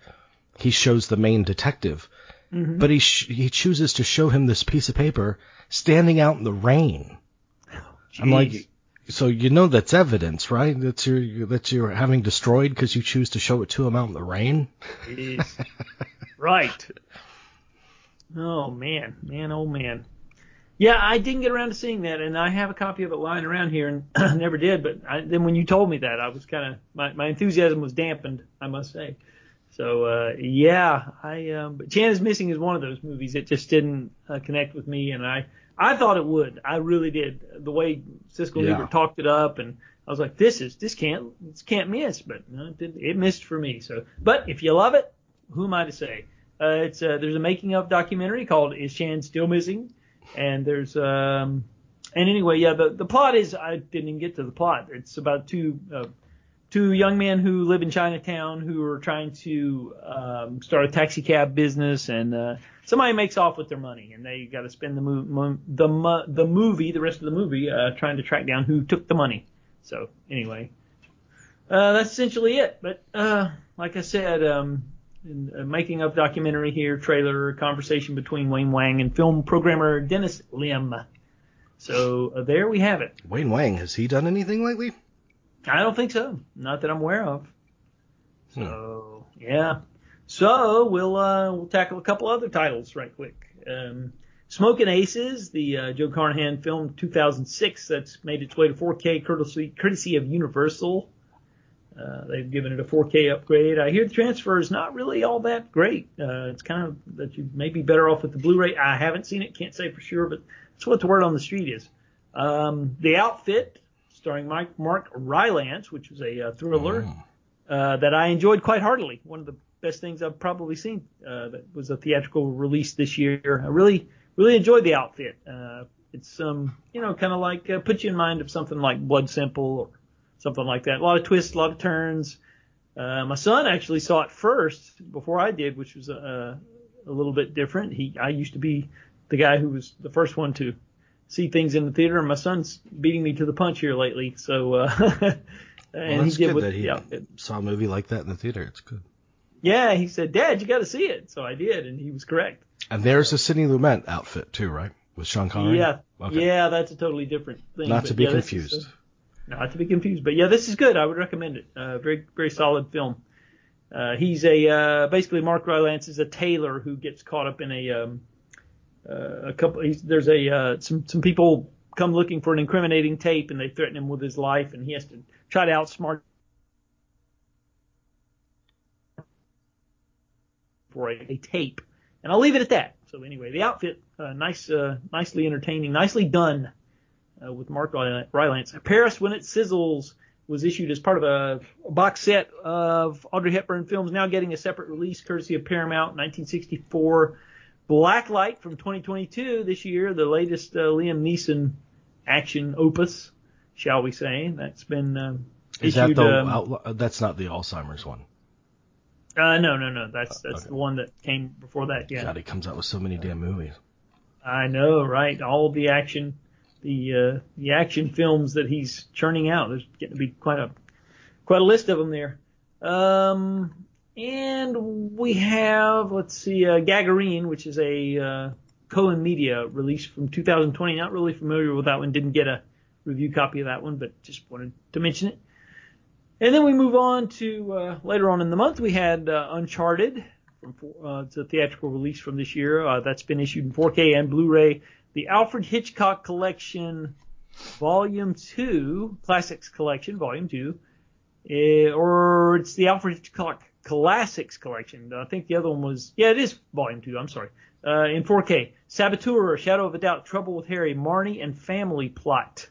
he shows the main detective mm-hmm. but he sh- he chooses to show him this piece of paper standing out in the rain. Oh, I'm like. So you know that's evidence, right? That you're that you're having destroyed because you choose to show it to him out in the rain. Right. Oh man, man, oh man. Yeah, I didn't get around to seeing that, and I have a copy of it lying around here, and I never did. But I, then when you told me that, I was kind of my my enthusiasm was dampened, I must say. So uh, yeah, I um, but Chan is Missing is one of those movies that just didn't uh, connect with me, and I I thought it would, I really did. The way Siskel Yeah. Talked it up, and I was like, this is this can't this can't miss, but no, it, did, it missed for me. So, but if you love it, who am I to say? Uh, it's uh, there's a making of documentary called Is Chan Still Missing? And there's um and anyway, yeah, the the plot is I didn't even get to the plot. It's about two uh, two young men who live in Chinatown who are trying to um, start a taxi cab business, and uh, somebody makes off with their money, and they got to spend the mo- the mo- the movie, the rest of the movie, uh, trying to track down who took the money. So anyway, uh, that's essentially it. But uh, like I said, um, uh, making of documentary here, trailer, conversation between Wayne Wang and film programmer Dennis Lim. So uh, there we have it. Wayne Wang has he done anything lately? I don't think so. Not that I'm aware of. So yeah. So we'll uh, we'll tackle a couple other titles right quick. Um, Smoking Aces, the uh, Joe Carnahan film 2006 that's made its way to 4K courtesy courtesy of Universal. Uh, they've given it a 4K upgrade. I hear the transfer is not really all that great. Uh, it's kind of that you may be better off with the Blu-ray. I haven't seen it, can't say for sure, but that's what the word on the street is. Um, the Outfit, starring Mike Mark Rylance, which was a uh, thriller Mm. uh, that I enjoyed quite heartily. One of the best things I've probably seen uh, that was a theatrical release this year. I really, really enjoyed the outfit. Uh, it's um, you know, kind of like uh, put you in mind of something like Blood Simple or something like that. A lot of twists, a lot of turns. Uh, my son actually saw it first before I did, which was uh, a little bit different. He, I used to be the guy who was the first one to see things in the theater, and my son's beating me to the punch here lately. So, uh, and Well, he did good with that he outfit. saw a movie like that in the theater. It's good. Yeah, he said, Dad, you got to see it. So I did, and he was correct. And there's a Sidney Lumet outfit too, right? With Sean Connery. Yeah, Okay. yeah, that's a totally different thing. Not to be yeah, confused. uh, Not to be confused, but yeah, this is good. I would recommend it. Uh, very very solid film. Uh, he's a uh, basically Mark Rylance is a tailor who gets caught up in a um, a couple. There's a uh, some some people come looking for an incriminating tape and they threaten him with his life and he has to try to outsmart for a, a tape. And I'll leave it at that. So anyway, the outfit, uh, nice, uh, nicely entertaining, nicely done, uh, with Mark Rylance. Paris When It Sizzles was issued as part of a, a box set of Audrey Hepburn films, now getting a separate release courtesy of Paramount, 1964. Blacklight from 2022 this year, the latest uh, Liam Neeson action opus, shall we say? That's been uh, Is issued. that the um, that's not the Alzheimer's one? uh, no, no, no. That's that's okay. the one that came before that. Yeah, God, he comes out with so many damn movies. I know, right? All the action, the uh, the action films that he's churning out. There's getting to be quite a quite a list of them there. Um, and we have let's see, uh, Gagarine, which is a uh, Cohen Media release from 2020. Not really familiar with that one. Didn't get a review copy of that one, but just wanted to mention it. And then we move on to uh, later on in the month. We had uh, Uncharted. From, uh, it's a theatrical release from this year. Uh, that's been issued in 4K and Blu-ray. The Alfred Hitchcock Collection, Volume Two, Classics Collection, Volume Two, uh, or it's the Alfred Hitchcock Classics Collection. I think the other one was, yeah, it is Volume Two. I'm sorry. Uh, in 4K, Saboteur, Shadow of a Doubt, Trouble with Harry, Marnie, and Family Plot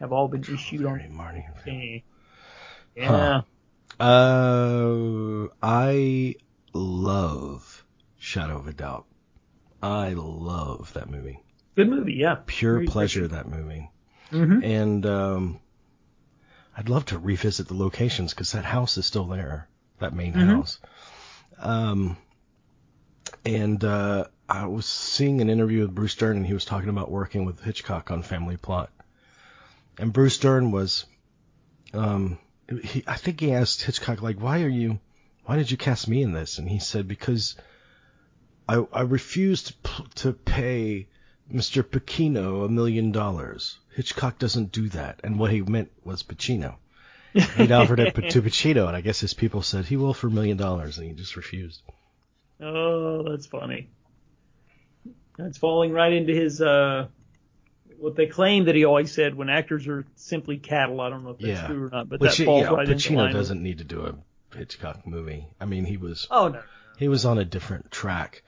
have all been issued on. Marty. Okay. Yeah. Huh. Uh, I love Shadow of a Doubt. I love that movie. Good movie, yeah. Pure Very pleasure that movie. Mm-hmm. And um, I'd love to revisit the locations because that house is still there, that main Mhm. house. Um, and uh, I was seeing an interview with Bruce Dern, and he was talking about working with Hitchcock on Family Plot. And Bruce Dern was, um, he, I think he asked Hitchcock, like, why are you, why did you cast me in this? And he said, because I, I refused to pay Mr. Pacino a million dollars. Hitchcock doesn't do that. And what he meant was Pacino. He'd offered it to Pacino, and I guess his people said he will for a million dollars, and he just refused. Oh, that's funny. That's falling right into his uh what they claim that he always said when actors are simply cattle. I don't know if that's Yeah. true or not, but Which, that falls yeah, right into Pacino line with- doesn't need to do a Hitchcock movie. I mean, he was Oh no. he was on a different track.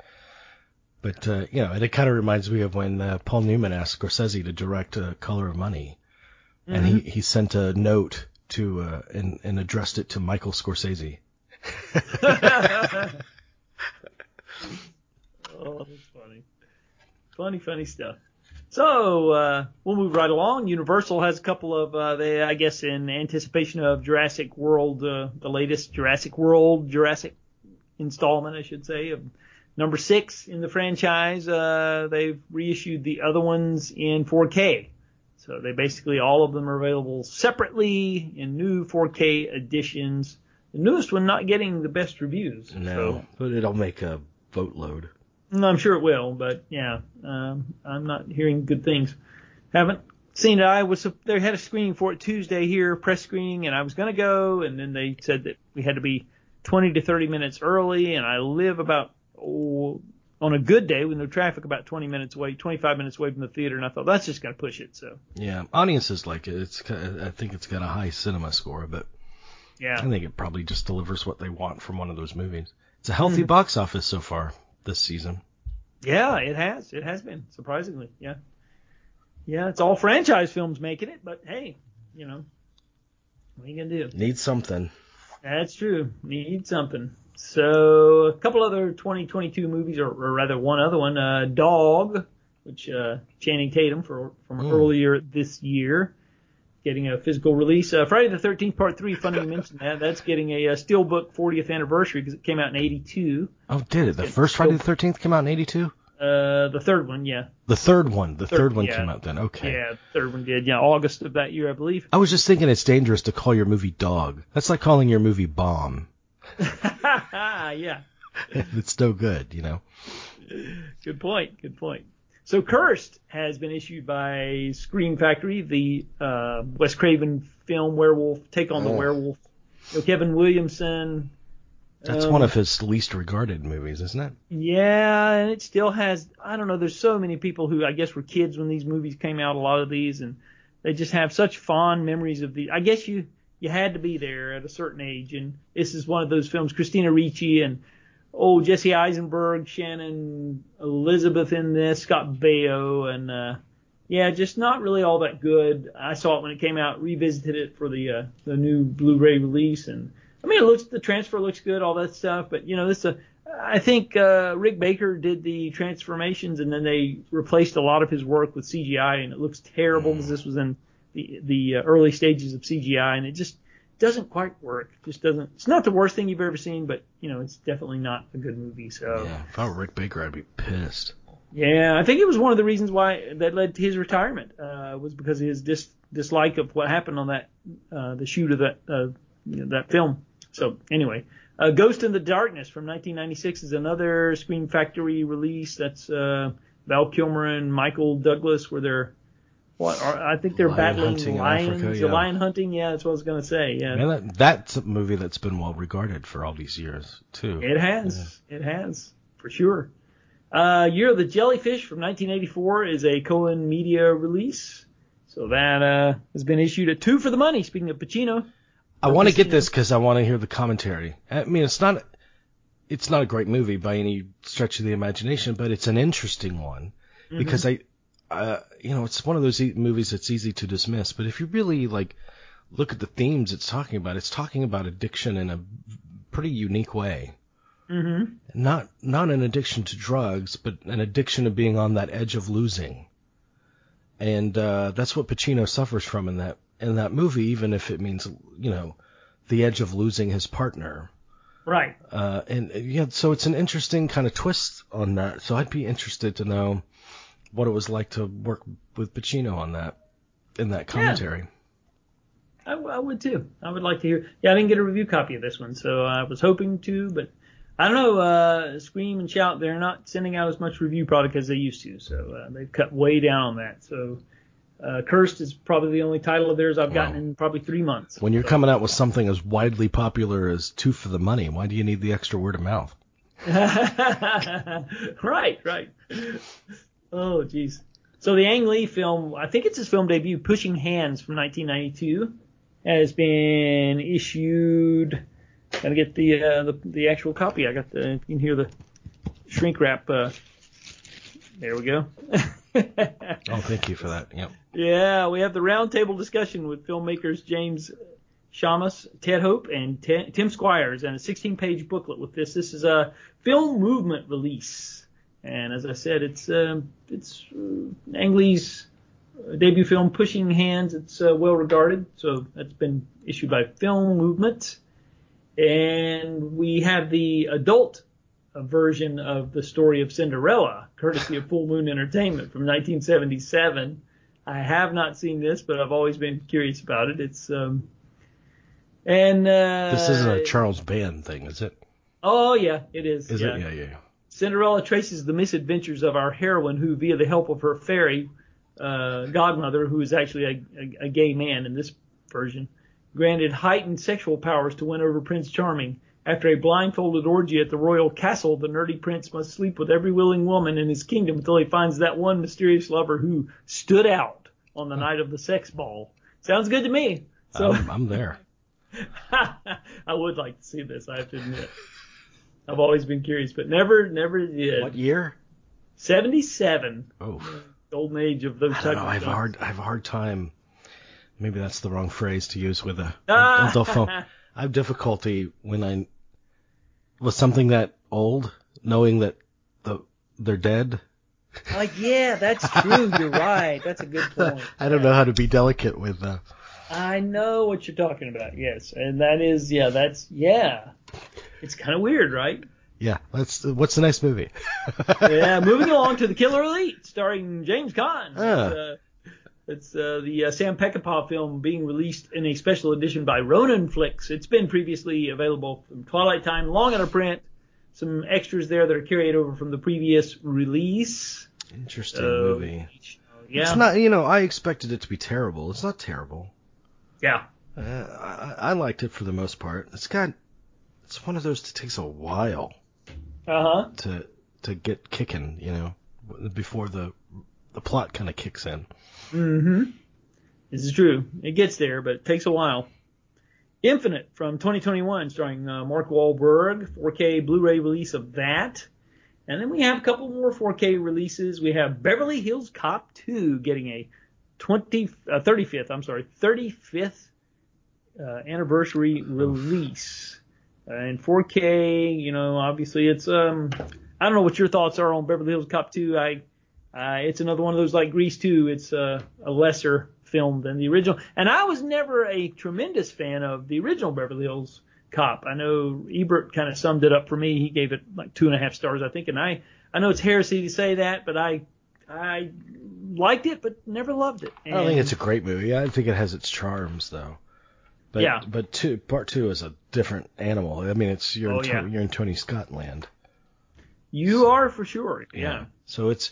But uh, you know, and it kind of reminds me of when uh, Paul Newman asked Scorsese to direct uh, Color of Money, and he, he sent a note to uh, and, and addressed it to Michael Scorsese. Oh, that's funny. Funny, funny stuff. So, uh, we'll move right along. Universal has a couple of, uh, they, I guess, in anticipation of Jurassic World, uh, the latest Jurassic World, Jurassic installment, I should say, of number six in the franchise. Uh, they've reissued the other ones in 4K. So they basically, all of them are available separately in new 4K editions. The newest one not getting the best reviews. No, So, but it'll make a boatload. no, I'm sure it will, but yeah, um, I'm not hearing good things. Haven't seen it. I was they had a screening for it Tuesday here, press screening, and I was gonna go, and then they said that we had to be 20 to 30 minutes early, and I live about oh, on a good day with no traffic about 20 minutes away, 25 minutes away from the theater, and I thought that's just gonna push it. So Yeah, audiences like it. It's I think it's got a high cinema score, but yeah, I think it probably just delivers what they want from one of those movies. It's a healthy mm-hmm. box office so far this season. yeah, it has, it has been surprisingly, yeah, yeah, it's all franchise films making it, but hey, you know, what are you gonna do? Need something. That's true. Need something. So a couple other 2022 movies, or, or rather one other one, uh, Dog, which uh, Channing Tatum for, from Mm. earlier this year, getting a physical release. Uh, Friday the 13th Part Three. Funny you mentioned that. That's getting a, uh Steelbook 40th anniversary because it came out in '82. Oh, did it? The first Friday the Thirteenth came out in '82. Uh, the third one, yeah, The third one. The third, Third, one yeah. came out then. Okay. yeah, the third one did, yeah, August of that year, I believe. I was just thinking it's dangerous to call your movie Dog. That's like calling your movie Bomb. yeah. it's no good, you know. Good point. Good point. So Cursed has been issued by Scream Factory, the uh, Wes Craven film Werewolf, Take on the Oh. Werewolf. You know, Kevin Williamson. That's um, one of his least regarded movies, isn't it? Yeah, and it still has. I don't know. There's so many people who I guess were kids when these movies came out. A lot of these, and they just have such fond memories of these. I guess you you had to be there at a certain age, and this is one of those films. Christina Ricci and oh Jesse Eisenberg, Shannon Elizabeth in this, Scott Baio, and uh, yeah, just not really all that good. I saw it when it came out, revisited it for the uh, the new Blu-ray release, and I mean it looks the transfer looks good, all that stuff, but you know this uh, I think uh, Rick Baker did the transformations, and then they replaced a lot of his work with CGI, and it looks terrible because this was in the the uh, early stages of CGI, and it just doesn't quite work. Just doesn't. It's not the worst thing you've ever seen, but you know it's definitely not a good movie. So Yeah. If I were Rick Baker, I'd be pissed. yeah, I think it was one of the reasons why that led to his retirement uh, was because of his dis- dislike of what happened on that uh, the shoot of that uh, you know, that film. So anyway, uh, Ghost in the Darkness from 1996 is another Scream Factory release. That's uh, Val Kilmer and Michael Douglas, where they're what are, I think they're Lion battling hunting lions. Africa, The yeah. lion hunting, yeah, that's what I was gonna say. Yeah, Man, that, that's a movie that's been well regarded for all these years too. It has. It has, for sure. Uh, Year of the Jellyfish from 1984 is a Cohen Media release. So that uh, has been issued at two for the money. Speaking of Pacino, I want to get this because I want to hear the commentary. I mean, it's not it's not a great movie by any stretch of the imagination, but it's an interesting one because I, uh, you know, it's one of those e- movies that's easy to dismiss. But if you really like look at the themes it's talking about, it's talking about addiction in a pretty unique way. hmm Not not an addiction to drugs, but an addiction to being on that edge of losing. And uh, that's what Pacino suffers from in that in that movie, even if it means you know the edge of losing his partner. right. Uh, and uh, yeah, so it's an interesting kind of twist on that. So I'd be interested to know what it was like to work with Pacino on that in that commentary. I, I would too. I would like to hear. Yeah, I didn't get a review copy of this one, so I was hoping to, but I don't know. Uh, Scream and Shout, they're not sending out as much review product as they used to, so uh, they've cut way down on that. So. Uh, Cursed is probably the only title of theirs I've gotten in probably three months. When you're coming out with something as widely popular as Two for the Money, why do you need the extra word of mouth? right, right. Oh, jeez. So the Ang Lee film, I think it's his film debut, Pushing Hands from 1992, has been issued. Gotta get the uh, the, the actual copy. I got the. You can hear the shrink wrap. Uh, there we go. Oh, thank you for that. Yep. Yeah, we have the roundtable discussion with filmmakers James Schamus, Ted Hope, and Tim Squyres, and a 16-page booklet with this. This is a film movement release, and as I said, it's um, it's uh, Ang Lee's uh, debut film, Pushing Hands. It's uh, well regarded, so that's been issued by Film Movement, and we have the adult uh, version of the story of Cinderella, courtesy of Full Moon Entertainment from 1977. I have not seen this, but I've always been curious about it. It's um, and uh, This isn't a Charles Band thing, is it? Oh yeah, it is. Is yeah. it? Yeah, yeah, yeah. Cinderella traces the misadventures of our heroine, who, via the help of her fairy uh, godmother, who is actually a, a, a gay man in this version, granted heightened sexual powers to win over Prince Charming. After a blindfolded orgy at the royal castle, the nerdy prince must sleep with every willing woman in his kingdom until he finds that one mysterious lover who stood out on the night of the sex ball. Sounds good to me. So I'm, I'm there. I would like to see this. I have to admit. I've always been curious, but never, never did. What year? Seventy-seven. Oh, golden age of those I don't know. I have a hard, I have a hard time. Maybe that's the wrong phrase to use with a Ah. adult. I have difficulty when I with something that old, knowing that the they're dead. Like, yeah, that's true. You're right. That's a good point. I don't know how to be delicate with. Uh, I know what you're talking about. Yes, and that is, yeah, that's, yeah. It's kind of weird, right? yeah, that's what's the next movie? yeah, moving along to The Killer Elite, starring James Caan. Ah. It's, uh, it's uh, the uh, Sam Peckinpah film being released in a special edition by Ronin Flicks. It's been previously available from Twilight Time, long out of print. Some extras there that are carried over from the previous release. Interesting movie. Yeah. It's not, you know, I expected it to be terrible. It's not terrible. yeah. Uh, I, I liked it for the most part. It's got, it's one of those that takes a while Uh huh. to to get kicking, you know, before the the plot kind of kicks in. Mm-hmm. This is true. It gets there, but it takes a while. Infinite from 2021, starring uh, Mark Wahlberg, 4K Blu-ray release of that. And then we have a couple more 4K releases. We have Beverly Hills Cop 2 getting a 20, uh, 35th, I'm sorry, 35th uh, anniversary release. Uh, in 4K, you know, obviously it's, um, I don't know what your thoughts are on Beverly Hills Cop 2. I, uh, it's another one of those like Grease 2. It's uh, a lesser film than the original. And I was never a tremendous fan of the original Beverly Hills Cop. I know Ebert kind of summed it up for me. He gave it like two and a half stars, I think. And I, I know it's heresy to say that, but I, I liked it, but never loved it. I don't think it's a great movie. I think it has its charms though. But, Yeah. But two, part two is a different animal. I mean, it's you're Oh, in, yeah. You're in Tony Scott land. You are for sure. Yeah. So it's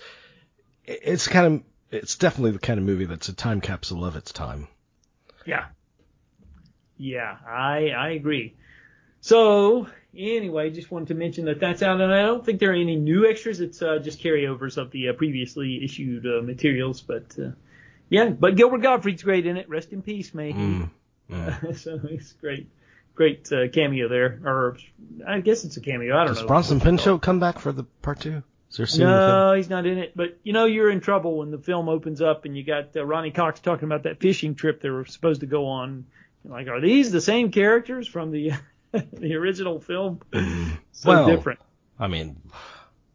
it's kind of it's definitely the kind of movie that's a time capsule of its time. Yeah. Yeah, I I agree. So anyway, just wanted to mention that that's out, and I don't think there are any new extras. It's uh, just carryovers of the uh, previously issued uh, materials. But uh, yeah, but Gilbert Gottfried's great in it. Rest in peace, may. Mm, mm. so he's great, great uh, cameo there, or I guess it's a cameo. I don't Does know. Bronson Pinchot come back for the part two? Is there a scene with him? No, he's not in it. But you know, you're in trouble when the film opens up and you got uh, Ronny Cox talking about that fishing trip they were supposed to go on. Like, are these the same characters from the the original film? So Well- different. I mean,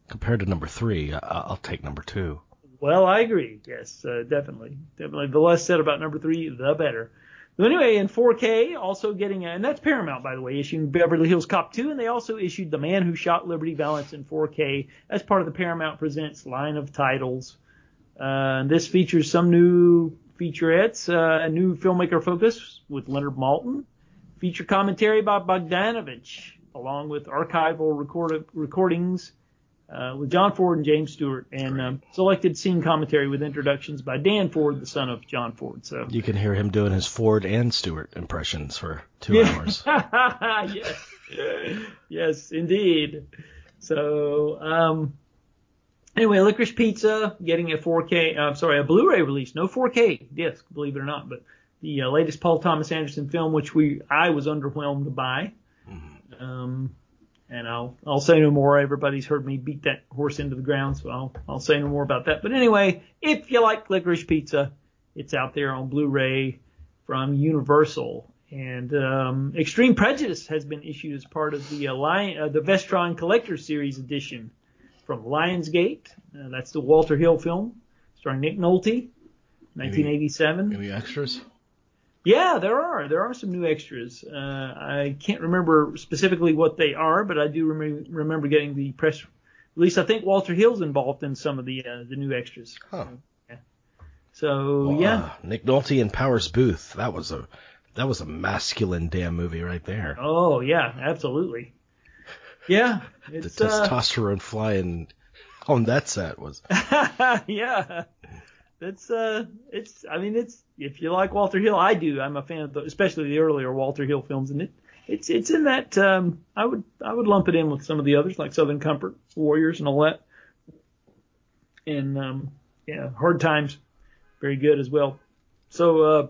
compared to number three, I- I'll take number two. Well, I agree. Yes, uh, definitely, definitely. The less said about number three, the better. So anyway, in 4K, also getting, a, and that's Paramount, by the way, issuing Beverly Hills Cop 2, and they also issued The Man Who Shot Liberty Valance in 4K as part of the Paramount Presents line of titles. Uh, this features some new featurettes, uh, a new filmmaker focus with Leonard Maltin, feature commentary by Bogdanovich, along with archival record- recordings uh, with John Ford and James Stewart, and um, selected scene commentary with introductions by Dan Ford, the son of John Ford. So You can hear him doing his Ford and Stewart impressions for two hours. yes, yes, indeed. So, um, anyway, Licorice Pizza getting a 4K, uh, sorry, a Blu-ray release, no 4K disc, believe it or not, but the uh, latest Paul Thomas Anderson film, which we I was underwhelmed by. Um, and I'll I'll say no more. Everybody's heard me beat that horse into the ground, so I'll I'll say no more about that. But anyway, if you like licorice pizza, it's out there on Blu-ray from Universal. And um, Extreme Prejudice has been issued as part of the uh, Lion, uh, the Vestron Collector Series edition from Lionsgate. Uh, that's the Walter Hill film starring Nick Nolte, 1987. Any extras? Yeah, there are. There are some new extras. Uh, I can't remember specifically what they are, but I do rem- remember getting the press release. I think Walter Hill's involved in some of the uh, the new extras. Huh. So Well, yeah, uh, Nick Nolte and Powers Boothe. That was a that was a masculine damn movie right there. oh yeah, absolutely. Yeah, the uh, testosterone flying on that set was. yeah. That's uh, it's. I mean, it's if you like Walter Hill, I do. I'm a fan of the, especially the earlier Walter Hill films, and it, it's it's in that. Um, I would I would lump it in with some of the others like Southern Comfort, Warriors, and all that. And um, yeah, Hard Times, very good as well. So uh,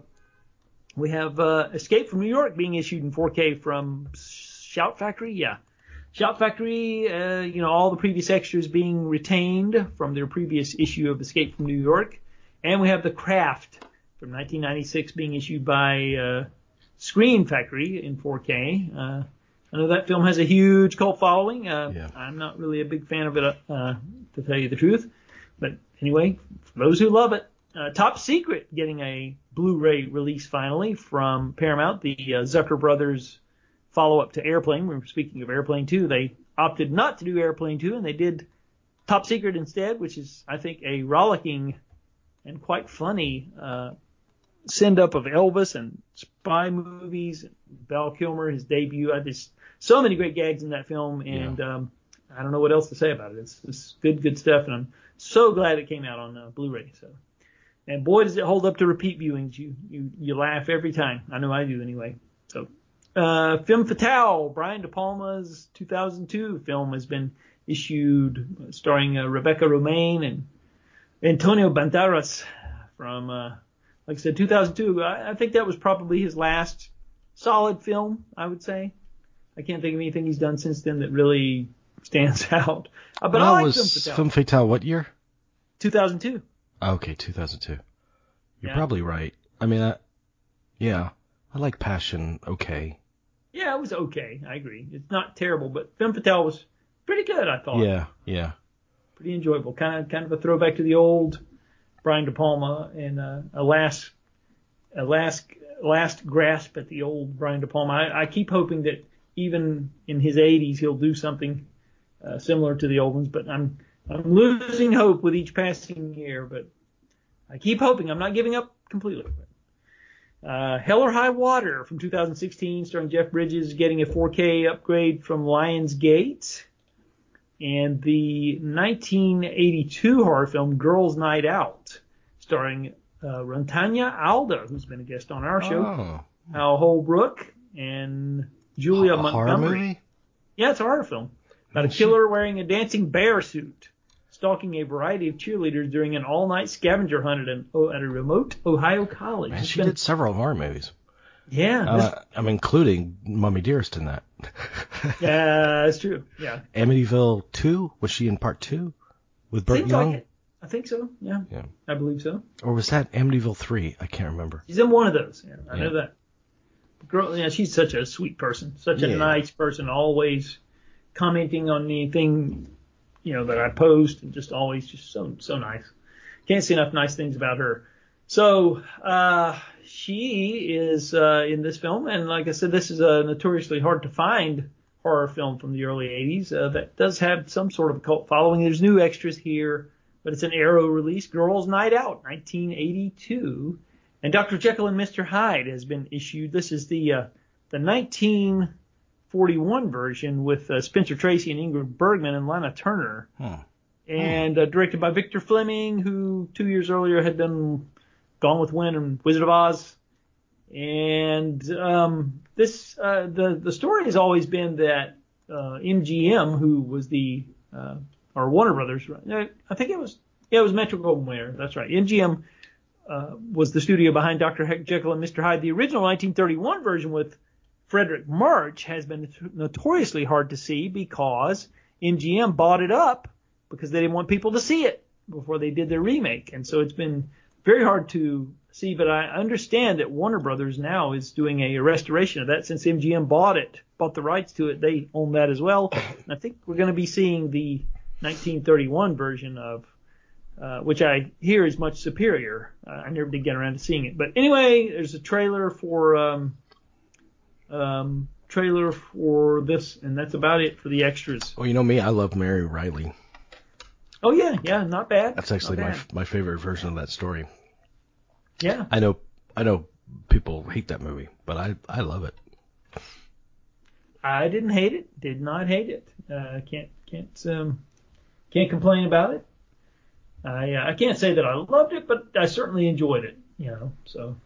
we have uh, Escape from New York being issued in 4K from Shout Factory. Yeah. Shout Factory, uh, you know, all the previous extras being retained from their previous issue of Escape from New York. And we have The Craft from 1996 being issued by uh, Scream Factory in 4K. Uh, I know that film has a huge cult following. Uh, Yeah. I'm not really a big fan of it, uh, to tell you the truth. But anyway, for those who love it, uh, Top Secret getting a Blu-ray release finally from Paramount, the uh, Zucker brothers follow-up to Airplane. We were speaking of Airplane 2. They opted not to do Airplane 2 and they did Top Secret instead, which is, I think, a rollicking and quite funny uh, send up of Elvis and spy movies. Val Kilmer, his debut. I just so many great gags in that film, and um, I don't know what else to say about it. It's, it's good, good stuff, and I'm so glad it came out on uh, Blu-ray. So, and boy, does it hold up to repeat viewings. You you you laugh every time. I know I do anyway. So, uh, Femme Fatale, Brian De Palma's 2002 film has been issued, starring uh, Rebecca Romijn and Antonio Banderas from, uh, like I said, 2002. I, I think that was probably his last solid film, I would say. I can't think of anything he's done since then that really stands out. Uh, but well, I like was Femme Fatale. What year? 2002. Okay, 2002. You're Yeah. probably right. I mean, I, yeah, I like Passion. Okay. Yeah, it was okay. I agree. It's not terrible, but Femme Fatale was pretty good. I thought. Yeah, yeah. Pretty enjoyable. Kind of kind of a throwback to the old Brian De Palma and uh, a last a last last grasp at the old Brian De Palma. I, I keep hoping that even in his 80s he'll do something uh, similar to the old ones, but I'm I'm losing hope with each passing year. But I keep hoping. I'm not giving up completely. Uh, Hell or High Water from 2016, starring Jeff Bridges, getting a 4K upgrade from Lionsgate. And the 1982 horror film Girls Night Out, starring uh, Rutanya Alda, who's been a guest on our show, Oh, Hal Holbrook, and Julia a Montgomery. movie? Yeah, it's a horror film about a killer wearing a dancing bear suit, stalking a variety of cheerleaders during an all-night scavenger hunt at, an, oh, at a remote Ohio college. Man, she been- did several horror movies. yeah, this- Uh, I'm including Mommie Dearest in that. yeah, that's true. Yeah, Amityville 2? Was she in part 2? With Burt seems Young? like. I think so. Yeah, Yeah. I believe so. Or was that Amityville 3? I can't remember. She's in one of those. Yeah, I Yeah. know that. Girl, yeah, she's such a sweet person, such a Yeah. nice person, always commenting on anything, you know, that I post, and just always just so so nice. Can't say enough nice things about her. So uh, she is uh, in this film, and like I said, this is a notoriously hard to find horror film from the early 80s uh, that does have some sort of cult following. There's new extras here, but it's an Arrow release. Girls Night Out, 1982. And Dr. Jekyll and Mr. Hyde has been issued. This is the uh, the 1941 version with uh, Spencer Tracy and Ingrid Bergman and Lana Turner, Hmm. and uh, directed by Victor Fleming, who two years earlier had done Gone with Wind and Wizard of Oz. And um, this uh, the the story has always been that uh, MGM, who was the uh, or Warner Brothers. I think it was yeah, it was Metro Goldwyn Mayer. That's right. MGM uh, was the studio behind Dr. Heck- Jekyll and Mr. Hyde. The original 1931 version with Fredric March has been notoriously hard to see because MGM bought it up because they didn't want people to see it before they did their remake. And so it's been very hard to see, but I understand that Warner Brothers now is doing a restoration of that since MGM bought it, bought the rights to it. They own that as well. And I think we're going to be seeing the 1931 version of uh, which I hear is much superior. Uh, I never did get around to seeing it, but anyway, there's a trailer for um, um, trailer for this, and that's about it for the extras. Oh, you know me, I love Mary Reilly. Oh yeah, yeah, not bad. That's actually Not my bad. my favorite version of that story. Yeah. I know I know people hate that movie, but I I love it. I didn't hate it. Did not hate it. Uh, can't can't um, can't complain about it. I uh, I can't say that I loved it, but I certainly enjoyed it. You know. So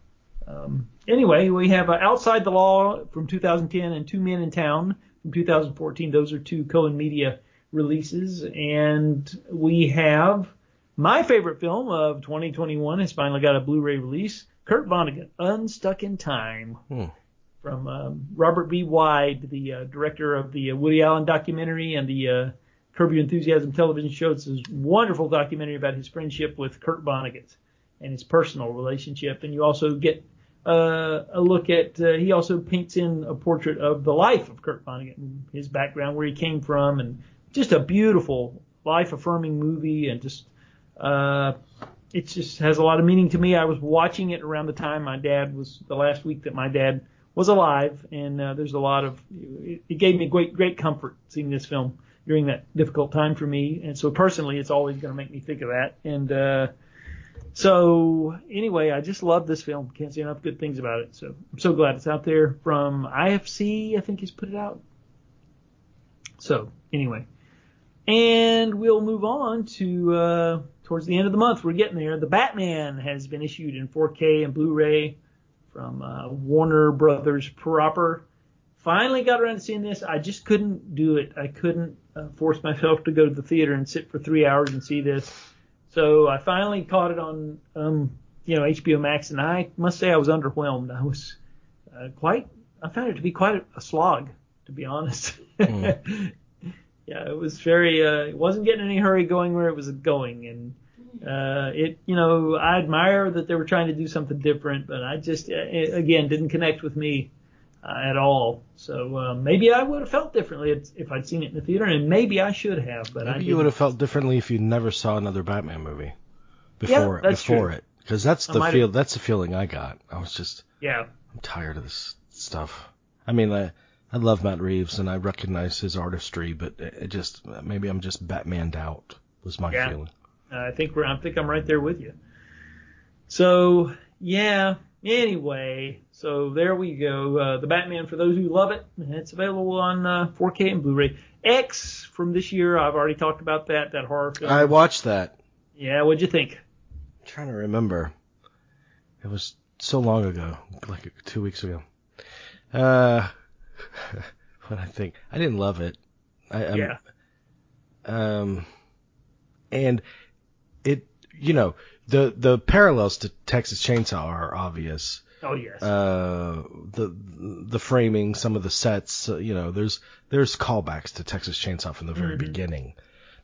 um, anyway, we have uh, Outside the Law from 2010 and Two Men in Town from 2014. Those are two Cohen Media releases, and we have my favorite film of 2021 has finally got a Blu-ray release. Kurt Vonnegut, Unstuck in Time Hmm. from um, Robert B. Weide, the uh, director of the uh, Woody Allen documentary and the uh, Curb Your Enthusiasm television show. It's this wonderful documentary about his friendship with Kurt Vonnegut and his personal relationship. And you also get uh, a look at, uh, he also paints in a portrait of the life of Kurt Vonnegut and his background, where he came from, and just a beautiful, life affirming movie and just, uh, it just has a lot of meaning to me. I was watching it around the time my dad was the last week that my dad was alive, and uh, there's a lot of it, it gave me great great comfort seeing this film during that difficult time for me, and so personally, it's always going to make me think of that. And uh, so anyway, I just love this film. Can't say enough good things about it. So I'm so glad it's out there from IFC. I think he's put it out. So anyway, And we'll move on to uh, towards the end of the month. We're getting there. The Batman has been issued in 4K and Blu-ray from uh, Warner Brothers proper. Finally got around to seeing this. I just couldn't do it. I couldn't uh, force myself to go to the theater and sit for three hours and see this. So I finally caught it on, um, you know, HBO Max, and I must say I was underwhelmed. I was uh, quite. I found it to be quite a, slog, to be honest. Mm. yeah, it was very. Uh, it wasn't getting any hurry going where it was going, and uh, it. You know, I admire that they were trying to do something different, but I just, uh, it, again, didn't connect with me uh, at all. So uh, maybe I would have felt differently if I'd seen it in the theater, and maybe I should have. But maybe I you would have felt differently if you never saw another Batman movie before yeah, before true. it, because that's the feel. That's the feeling I got. I was just yeah. I'm tired of this stuff. I mean, I I love Matt Reeves and I recognize his artistry, but it just maybe I'm just Batmaned out. Was my yeah. feeling. I think we're. I think I'm right there with you. So yeah. Anyway, so there we go. Uh, the Batman for those who love it. It's available on uh, 4K and Blu-ray. X from this year. I've already talked about that. That horror film. I watched that. Yeah. What'd you think? I'm trying to remember. It was so long ago, like two weeks ago. Uh, what I think. I didn't love it. I, I'm, yeah. Um, and you know, the the parallels to Texas Chainsaw are obvious. Oh yes. Uh, the the framing, some of the sets, uh, you know, there's there's callbacks to Texas Chainsaw from the very Mhm. beginning.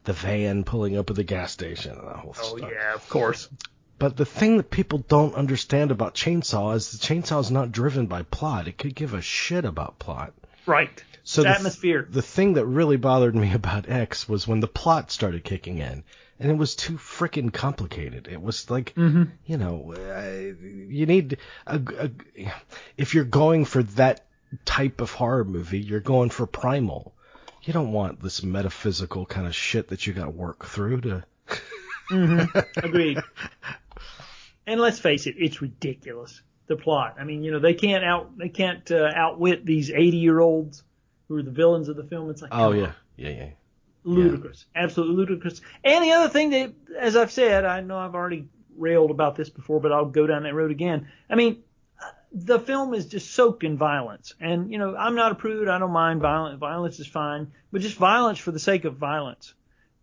The van pulling up at the gas station and that whole oh stuff. yeah, of course. But the thing that people don't understand about Chainsaw is the Chainsaw is not driven by plot. It could give a shit about plot. Right. So the, atmosphere. the thing that really bothered me about X was when the plot started kicking in, and it was too freaking complicated. It was like, Mm-hmm. you know, uh, you need a, a, if you're going for that type of horror movie, you're going for primal. You don't want this metaphysical kind of shit that you got to work through to. Mm-hmm. Agreed. And let's face it, it's ridiculous. The plot. I mean, you know, they can't out they can't uh, outwit these 80 year olds who are the villains of the film. It's like Oh yeah, on. yeah, yeah. Ludicrous, absolutely ludicrous. And the other thing that, as I've said, I know I've already railed about this before, but I'll go down that road again. I mean, the film is just soaked in violence, and you know, I'm not a prude. I don't mind violence. Violence is fine, but just violence for the sake of violence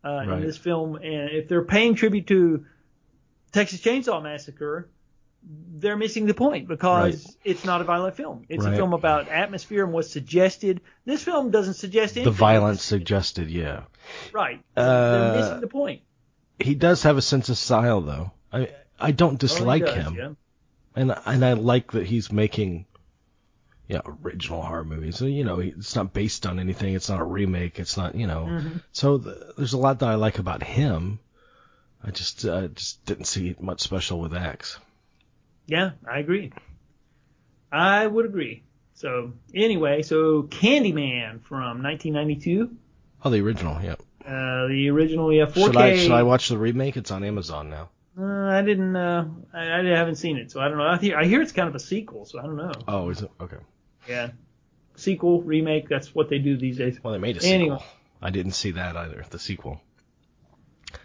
uh, Right. in this film. And if they're paying tribute to Texas Chainsaw Massacre, they're missing the point because Right. it's not a violent film. It's a film about atmosphere and what's suggested. This film doesn't suggest anything. The violence suggested, yeah. Right. Uh, they're missing the point. He does have a sense of style, though. I I don't Oh, dislike does, him, yeah. and and I like that he's making, yeah, original horror movies. So, you know, it's not based on anything. It's not a remake. It's not, you know. Mhm. So th there's a lot that I like about him. I just uh, just didn't see much special with X. Yeah, I agree. I would agree. So anyway, so Candyman from 1992, Oh, the original, yeah. uh, the original, yeah, 4K. Should I should I watch the remake? It's on Amazon now. Uh, I didn't. Uh, I, I haven't seen it, so I don't know. I hear, I hear it's kind of a sequel, so I don't know. Oh, is it? Okay. Yeah, sequel, remake. That's what they do these days. Well, they made a sequel. Anyway. I didn't see that either. The sequel.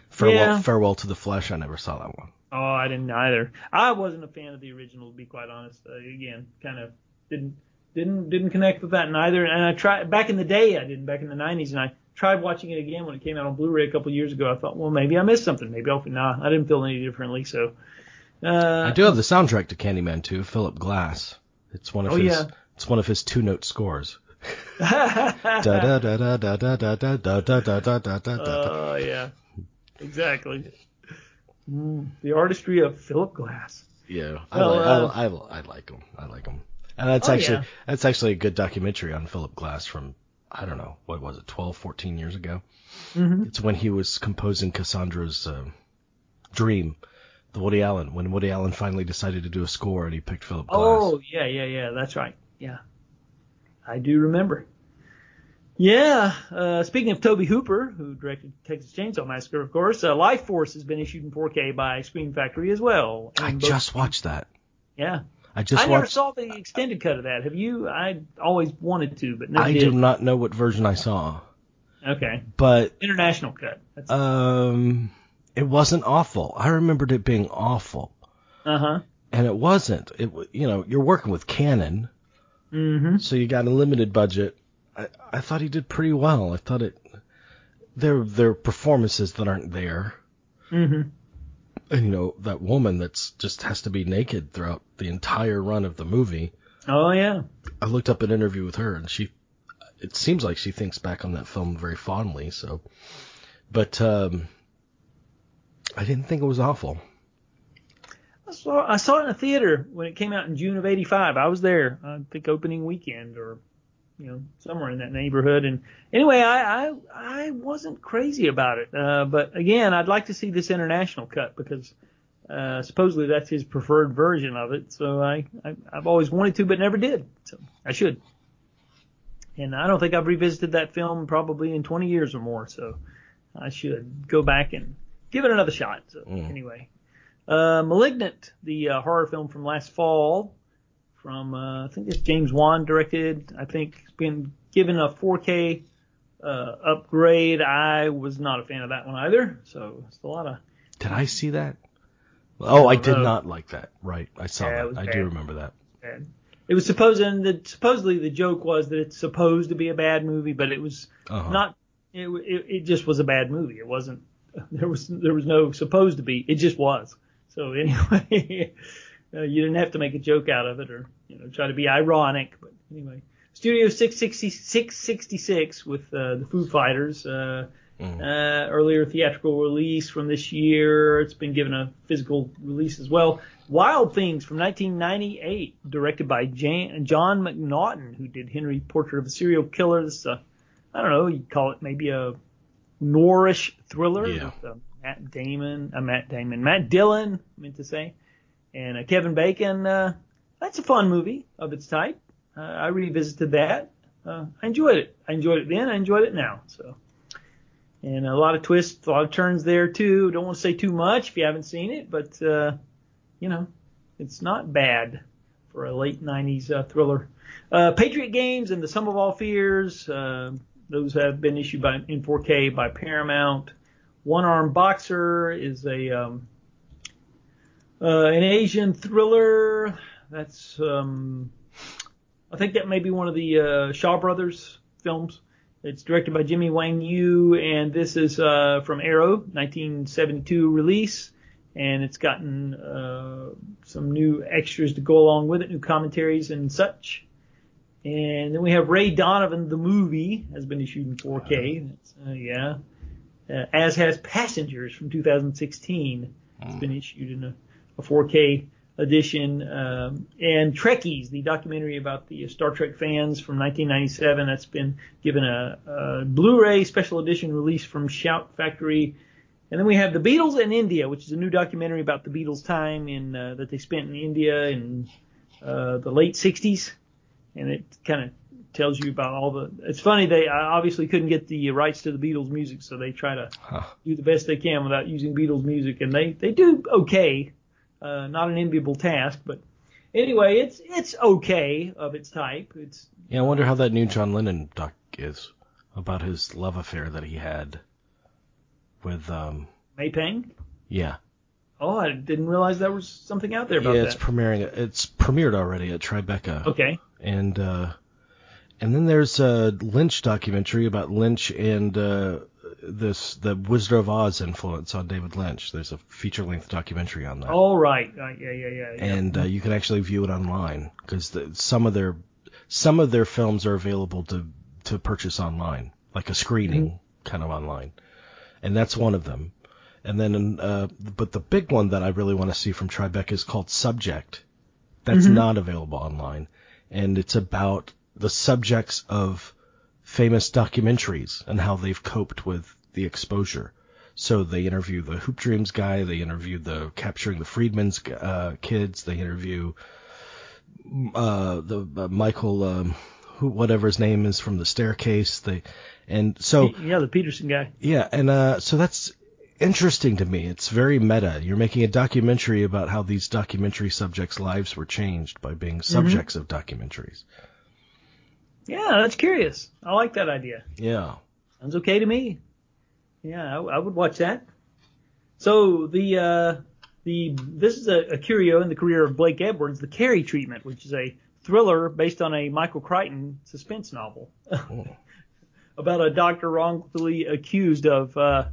Farewell, Yeah. Farewell to the Flesh. I never saw that one. Oh, I didn't either. I wasn't a fan of the original, to be quite honest. Uh, again, kind of didn't didn't didn't connect with that neither. And I tried back in the day, I didn't back in the 90s, and I tried watching it again when it came out on Blu-ray a couple years ago. I thought, well, maybe I missed something. Maybe I'll nah. I didn't feel any differently. So uh, I do have the soundtrack to Candyman 2, Philip Glass. It's one of oh, his. Yeah. It's one of his two-note scores. Oh yeah, exactly. The artistry of Philip Glass. Yeah, I, like, him. I like him. And that's actually that's actually a good documentary on Philip Glass from I don't know what was it 12, 14 years ago. hmm It's when he was composing Cassandra's um, Dream, the Woody Allen. When Woody Allen finally decided to do a score, and he picked Philip Glass. Oh yeah, yeah, yeah. That's right. Yeah, I do remember. Yeah. Uh, speaking of Tobe Hooper, who directed Texas Chainsaw Massacre, of course, uh, Lifeforce has been issued in 4K by Scream Factory as well. I just watched that. Yeah. I just I never saw the extended cut of that. Have you? I always wanted to, but never I did. do not know what version I saw. Okay. but International cut. That's, um, it wasn't awful. I remembered it being awful, uh huh. and it wasn't. It you know you're working with Cannon, Mm-hmm. so you got a limited budget. I I thought he did pretty well. I thought it. There there are performances that aren't there, Mm-hmm. And you know that woman that's just has to be naked throughout the entire run of the movie. Oh yeah. I looked up an interview with her, and she, it seems like she thinks back on that film very fondly. So, but um, I didn't think it was awful. I saw I saw it in a theater when it came out in June of '85. I was there. I think opening weekend or you know somewhere in that neighborhood. And anyway, I I, I wasn't crazy about it. Uh, but again, I'd like to see this international cut because uh, supposedly that's his preferred version of it. So I, I I've always wanted to, but never did. So I should. And I don't think I've revisited that film probably in 20 years or more. So I should go back and give it another shot. So Mm. anyway. Uh, Malignant, the uh, horror film from last fall, from uh, I think it's James Wan directed. I think it's been given a 4K uh, upgrade. I was not a fan of that one either. So it's a lot of Did I see that? Oh, I did no. not like that. Right, I saw Yeah, that. I bad. do remember that. bad. It was supposed and the, supposedly the joke was that it's supposed to be a bad movie, but it was Uh-huh. not. It, it, it just was a bad movie. It wasn't. There was there was no supposed to be. It just was. So anyway, uh, you didn't have to make a joke out of it or you know try to be ironic. But anyway, Studio 660, 666 with uh, the Foo Fighters. Uh, Mm. uh, earlier theatrical release from this year. It's been given a physical release as well. Wild Things from 1998, directed by Jan, John McNaughton, who did Henry Portrait of a Serial Killer. This, uh, I don't know, you'd call it maybe a noirish thriller Yeah. with uh, Matt Damon, uh, Matt Damon, Matt Dillon, I meant to say, and uh, Kevin Bacon. Uh, that's a fun movie of its type. Uh, I revisited that. Uh, I enjoyed it. I enjoyed it then. I enjoyed it now. So and a lot of twists, a lot of turns there too. Don't want to say too much if you haven't seen it, but uh, you know, it's not bad for a late '90s uh, thriller. Uh, Patriot Games and The Sum of All Fears. Uh, those have been issued by in 4K by Paramount. One Arm Boxer is a um, uh, an Asian thriller. That's um, I think that may be one of the uh, Shaw Brothers films. It's directed by Jimmy Wang Yu, and this is uh, from Arrow, 1972 release, and it's gotten uh, some new extras to go along with it, new commentaries and such. And then we have Ray Donovan, the movie, has been issued in 4K. That's, uh, yeah, uh, as has Passengers from 2016. It's been issued in a, a 4K edition. Um, and Trekkies, the documentary about the Star Trek fans from 1997, that's been given a, a Blu-ray special edition release from Shout Factory. And then we have The Beatles in India, which is a new documentary about the Beatles' time in uh, that they spent in India in uh, the late 60s. And it kind of tells you about all the. It's funny they obviously couldn't get the rights to the Beatles music, so they try to Huh. do the best they can without using Beatles music, and they they do okay. Uh, not an enviable task, but anyway, it's it's okay of its type. It's Yeah, I wonder how that new John Lennon doc is about his love affair that he had with um May Pang. yeah. Oh, I didn't realize there was something out there about yeah, it's that. premiering it's premiered already at Tribeca. okay. And uh and then there's a Lynch documentary about Lynch and uh this the Wizard of Oz influence on David Lynch. There's a feature length documentary on that. All right. right. Yeah, yeah, yeah. yeah. and uh, you can actually view it online because some of their some of their films are available to to purchase online, like a screening kind of online, and that's one of them. And then, uh, but the big one that I really want to see from Tribeca is called Subject. That's not available online, and it's about the subjects of famous documentaries and how they've coped with the exposure. So they interview the Hoop Dreams guy, they interview the Capturing the Friedmans uh, kids, they interview uh, the uh, Michael, um, who whatever his name is from the Staircase. They and so yeah, the Peterson guy. yeah, and uh, so that's interesting to me. It's very meta. You're making a documentary about how these documentary subjects' lives were changed by being subjects of documentaries. Yeah, that's curious. I like that idea. Yeah. Sounds okay to me. Yeah, I, I would watch that. So the uh, the this is a, a curio in the career of Blake Edwards, The Carey Treatment, which is a thriller based on a Michael Crichton suspense novel about a doctor wrongfully accused of uh,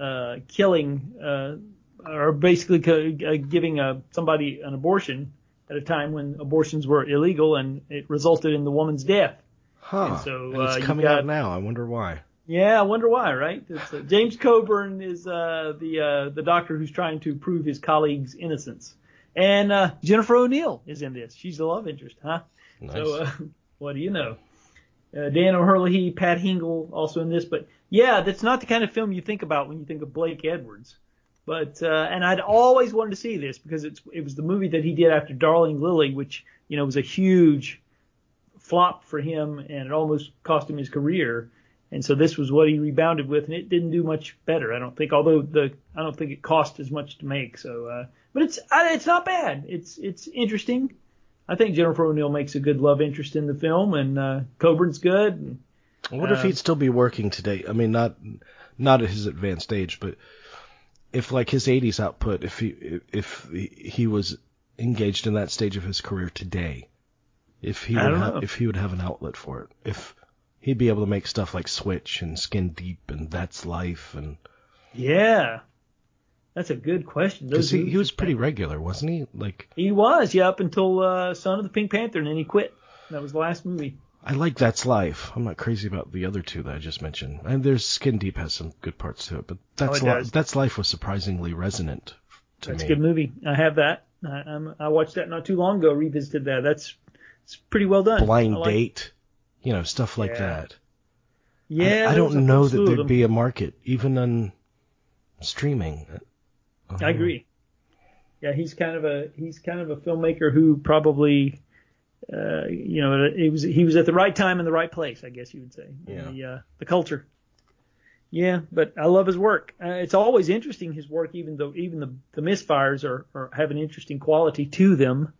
uh, killing uh, or basically uh, giving a, somebody an abortion at a time when abortions were illegal, and it resulted in the woman's death. Huh. And so, And it's uh, coming got- out now. I wonder why. Yeah, I wonder why, right? It's, uh, James Coburn is uh, the uh, the doctor who's trying to prove his colleague's innocence, and uh, Jennifer O'Neill is in this. She's the love interest, huh? Nice. So uh, what do you know? Uh, Dan O'Herlihy, Pat Hingle also in this, but yeah, that's not the kind of film you think about when you think of Blake Edwards. But uh, and I'd always wanted to see this because it's it was the movie that he did after Darling Lili, which you know was a huge flop for him and it almost cost him his career. And so this was what he rebounded with, and it didn't do much better. I don't think, although the I don't think it cost as much to make. So, uh, but it's uh, it's not bad. It's it's interesting. I think Jennifer O'Neill makes a good love interest in the film, and uh, Coburn's good. And, I wonder if Um, he'd still be working today. I mean, not not at his advanced age, but if like his 80s output, if he if he was engaged in that stage of his career today, if he would if he would have an outlet for it, if he'd be able to make stuff like Switch and Skin Deep and That's Life and yeah, that's a good question. because he, he was pretty regular, wasn't he? Like He was, yeah, up until uh, Son of the Pink Panther, and then he quit. That was the last movie. I like That's Life. I'm not crazy about the other two that I just mentioned. And there's Skin Deep has some good parts to it, but That's oh, it Li- That's Life was surprisingly resonant to That's me. a good movie. I have that. I, I watched that not too long ago. Revisited that. That's it's pretty well done. blind like- date, you know, stuff like Yeah. that. Yeah, I, I don't know that there'd be a market even on streaming. I agree. Oh. Yeah, he's kind of a he's kind of a filmmaker who probably, uh, you know, it was he was at the right time in the right place. I guess you would say. Yeah. The, uh, the culture. Yeah, but I love his work. Uh, it's always interesting his work, even though even the the misfires are, are have an interesting quality to them.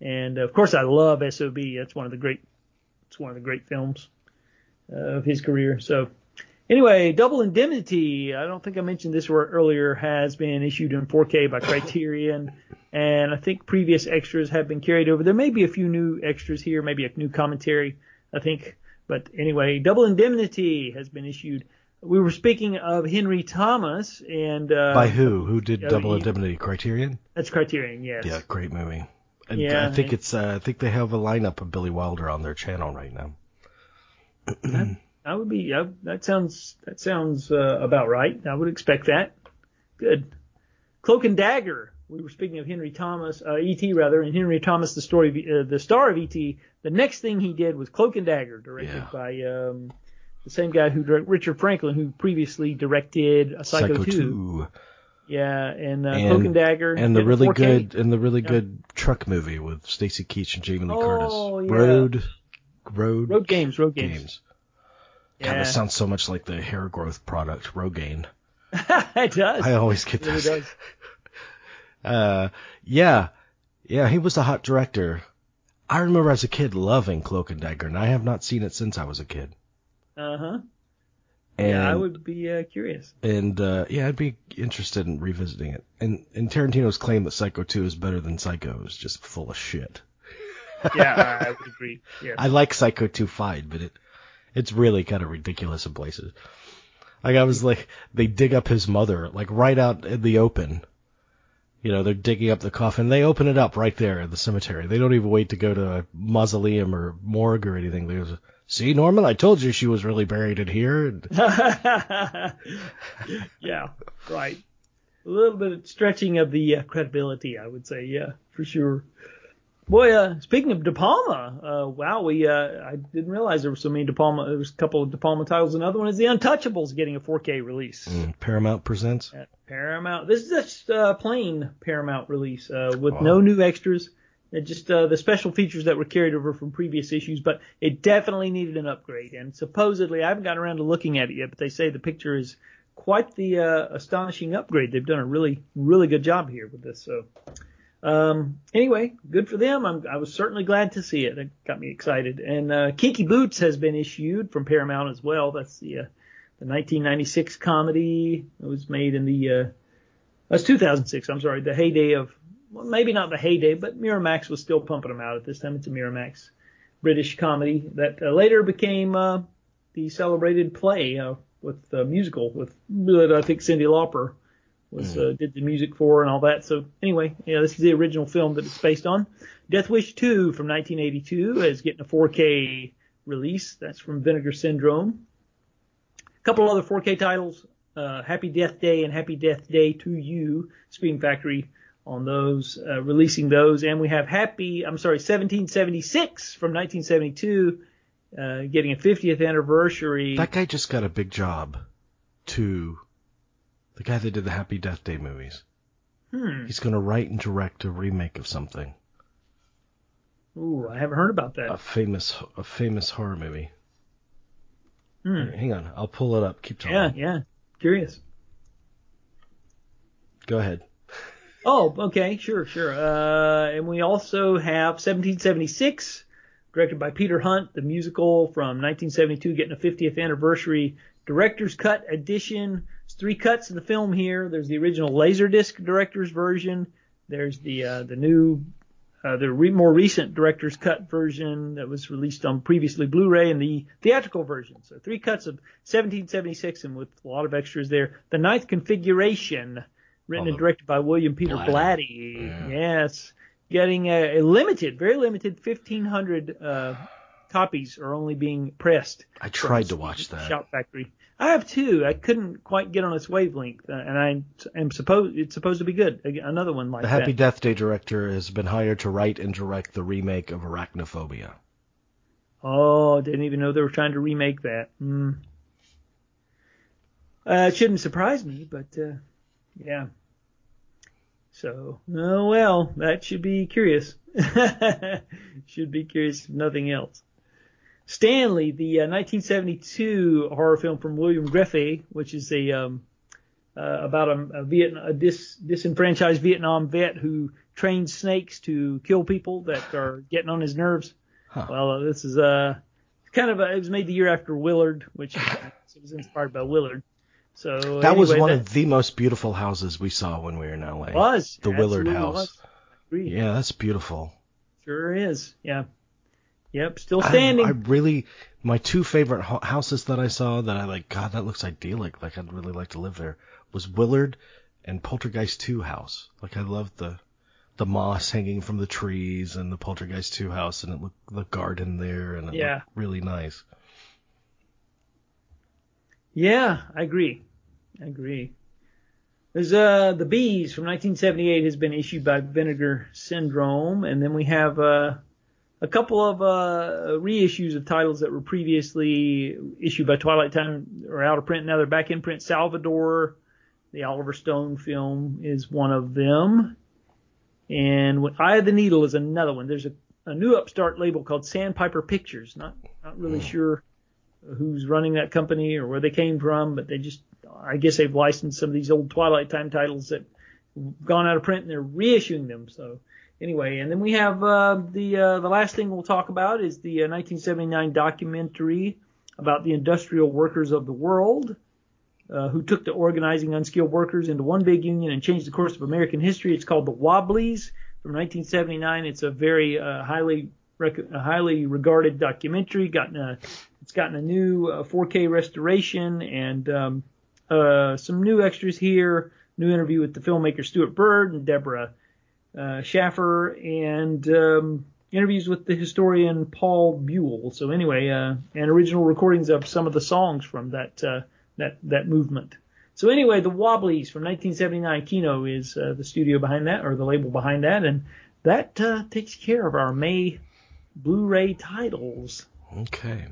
And of course, I love Sob. That's one of the great. It's one of the great films uh, of his career. So Anyway, Double Indemnity, I don't think I mentioned this earlier, has been issued in 4K by Criterion, and I think previous extras have been carried over. There may be a few new extras here, maybe a new commentary, I think. But anyway, Double Indemnity has been issued. We were speaking of Henry Thomas, and uh, By who? Who did Double Indemnity? Criterion? that's Criterion, yes. Yeah, great movie. And Yeah, I think it's uh, I think they have a lineup of Billy Wilder on their channel right now. I would be. I, that sounds. That sounds uh, about right. I would expect that. Good. Cloak and Dagger. We were speaking of Henry Thomas, uh, E.T. rather, and Henry Thomas, the story, of, uh, the star of E.T. The next thing he did was Cloak and Dagger, directed Yeah. by um, the same guy who directed Richard Franklin, who previously directed uh, Psycho, 2. Yeah, and, uh, Cloak And- and Dagger. and the really 4K. good and the really Yeah. good truck movie with Stacy Keach and Jamie Lee Oh, Curtis. yeah. Road, road, Road Games. Road Games. games. God, Yeah. that sounds so much like the hair growth product Rogaine. it does. I always get it really does. Uh, yeah, yeah, he was a hot director. I remember as a kid loving Cloak and Dagger, and I have not seen it since I was a kid. Uh huh. Yeah, I would be uh, curious. and uh, yeah, I'd be interested in revisiting it. And and Tarantino's claim that Psycho 2 is better than Psycho is just full of shit. Yeah, I would agree. Yeah. I like Psycho 2 fine, but it it's really kind of ridiculous in places. Like I was like, they dig up his mother like right out in the open. You know, they're digging up the coffin. They open it up right there in the cemetery. They don't even wait to go to a mausoleum or morgue or anything. They just, see, Norman, I told you she was really buried in here. And yeah, right. A little bit of stretching of the uh, credibility, I would say. Yeah, for sure. Boy, uh, speaking of De Palma, uh, wow, we uh, I didn't realize there were so many De Palma. There was a couple of De Palma titles. Another one is The Untouchables getting a 4K release. Mm, Paramount presents. at Paramount. This is just uh, plain Paramount release uh, with Oh. no new extras. It just uh, the special features that were carried over from previous issues, but it definitely needed an upgrade. And supposedly, I haven't gotten around to looking at it yet, but they say the picture is quite the uh, astonishing upgrade. They've done a really, really good job here with this. So Um, anyway, good for them. I'm, I was certainly glad to see it. It got me excited. And uh, Kinky Boots has been issued from Paramount as well. That's the uh, the 1996 comedy. It was made in the uh, that's 2006. I'm sorry, the heyday of well, maybe not the heyday, but Miramax was still pumping them out at this time. It's a Miramax British comedy that uh, later became uh, the celebrated play uh, with the musical with I think Cyndi Lauper was uh, did the music for and all that. So anyway, yeah, this is the original film that it's based on. Death Wish 2 from 1982 is getting a 4K release. That's from Vinegar Syndrome. A couple other 4K titles, uh, Happy Death Day and Happy Death Day to You, Scream Factory on those, uh, releasing those. And we have Happy, I'm sorry, 1776 from 1972, uh, getting a 50th anniversary. That guy just got a big job to the guy that did the Happy Death Day movies. Hmm. He's going to write and direct a remake of something. Ooh, I haven't heard about that. A famous a famous horror movie. Hmm. Hang on, I'll pull it up. Keep talking. Yeah, yeah. Curious. Go ahead. Oh, okay, sure, sure. Uh, and we also have 1776, directed by Peter Hunt, the musical from 1972, getting a 50th anniversary director's cut edition. Three cuts of the film here. There's the original Laserdisc director's version. There's the uh, the new uh, the re- more recent director's cut version that was released on previously Blu-ray and the theatrical version. So three cuts of 1776 and with a lot of extras there. The ninth configuration, written Oh, and directed by William Peter Blatty. Blatty. Yeah. Yes, getting a, a limited, very limited 1500 uh, copies are only being pressed. I tried to watch that. Shout Factory. I have two. I couldn't quite get on its wavelength, uh, and I am supposed it's supposed to be good. Another one like that. The Happy that. Death Day director has been hired to write and direct the remake of Arachnophobia. Oh, didn't even know they were trying to remake that. Mm. Uh, it shouldn't surprise me, but uh, yeah. So, oh well, that should be curious. should be curious if nothing else. Stanley, the uh, 1972 horror film from William Griffey, which is a um, uh, about a, a, Vietnam, a dis, disenfranchised Vietnam vet who trains snakes to kill people that are getting on his nerves. Huh. Well, uh, this is uh, kind of a, it was made the year after Willard, which it was inspired by Willard. So That was one that of the most beautiful houses we saw when we were in LA. was the Willard House. Yeah, that's beautiful. Sure is. Yeah. Yep. Still I- standing. I, really, my two favorite ho- houses that I saw that I like, God, that looks idyllic. Like I'd really like to live there. Was Willard and Poltergeist 2 house. Like I loved the the moss hanging from the trees and the Poltergeist 2 house and it looked the garden there and it Yeah. looked really nice. Yeah, I agree. I agree. There's uh the Bees from 1978 has been issued by Vinegar Syndrome, and then we have uh, a couple of uh, reissues of titles that were previously issued by Twilight Time or out of print. Now they're back in print. Salvador, the Oliver Stone film, is one of them, and Eye of the Needle is another one. There's a, a new upstart label called Sandpiper Pictures. Not not really sure who's running that company or where they came from, but they just, I guess they've licensed some of these old Twilight Time titles that gone out of print and they're reissuing them. So anyway, and then we have, uh, the, uh, the last thing we'll talk about is the uh, 1979 documentary about the industrial workers of the world. Uh, who took to organizing unskilled workers into one big union and changed the course of American history. It's called The Wobblies from 1979. It's a very uh, highly rec- highly regarded documentary. Gotten a it's gotten a new uh, 4K restoration and um, uh, some new extras here. New interview with the filmmaker Stewart Bird and Deborah uh, Shaffer, and um, interviews with the historian Paul Buhle. So anyway, uh, and original recordings of some of the songs from that uh, that that movement. So anyway, the Wobblies from 1979. Kino is uh, the studio behind that, or the label behind that, and that uh, takes care of our May Blu-ray titles. Okay.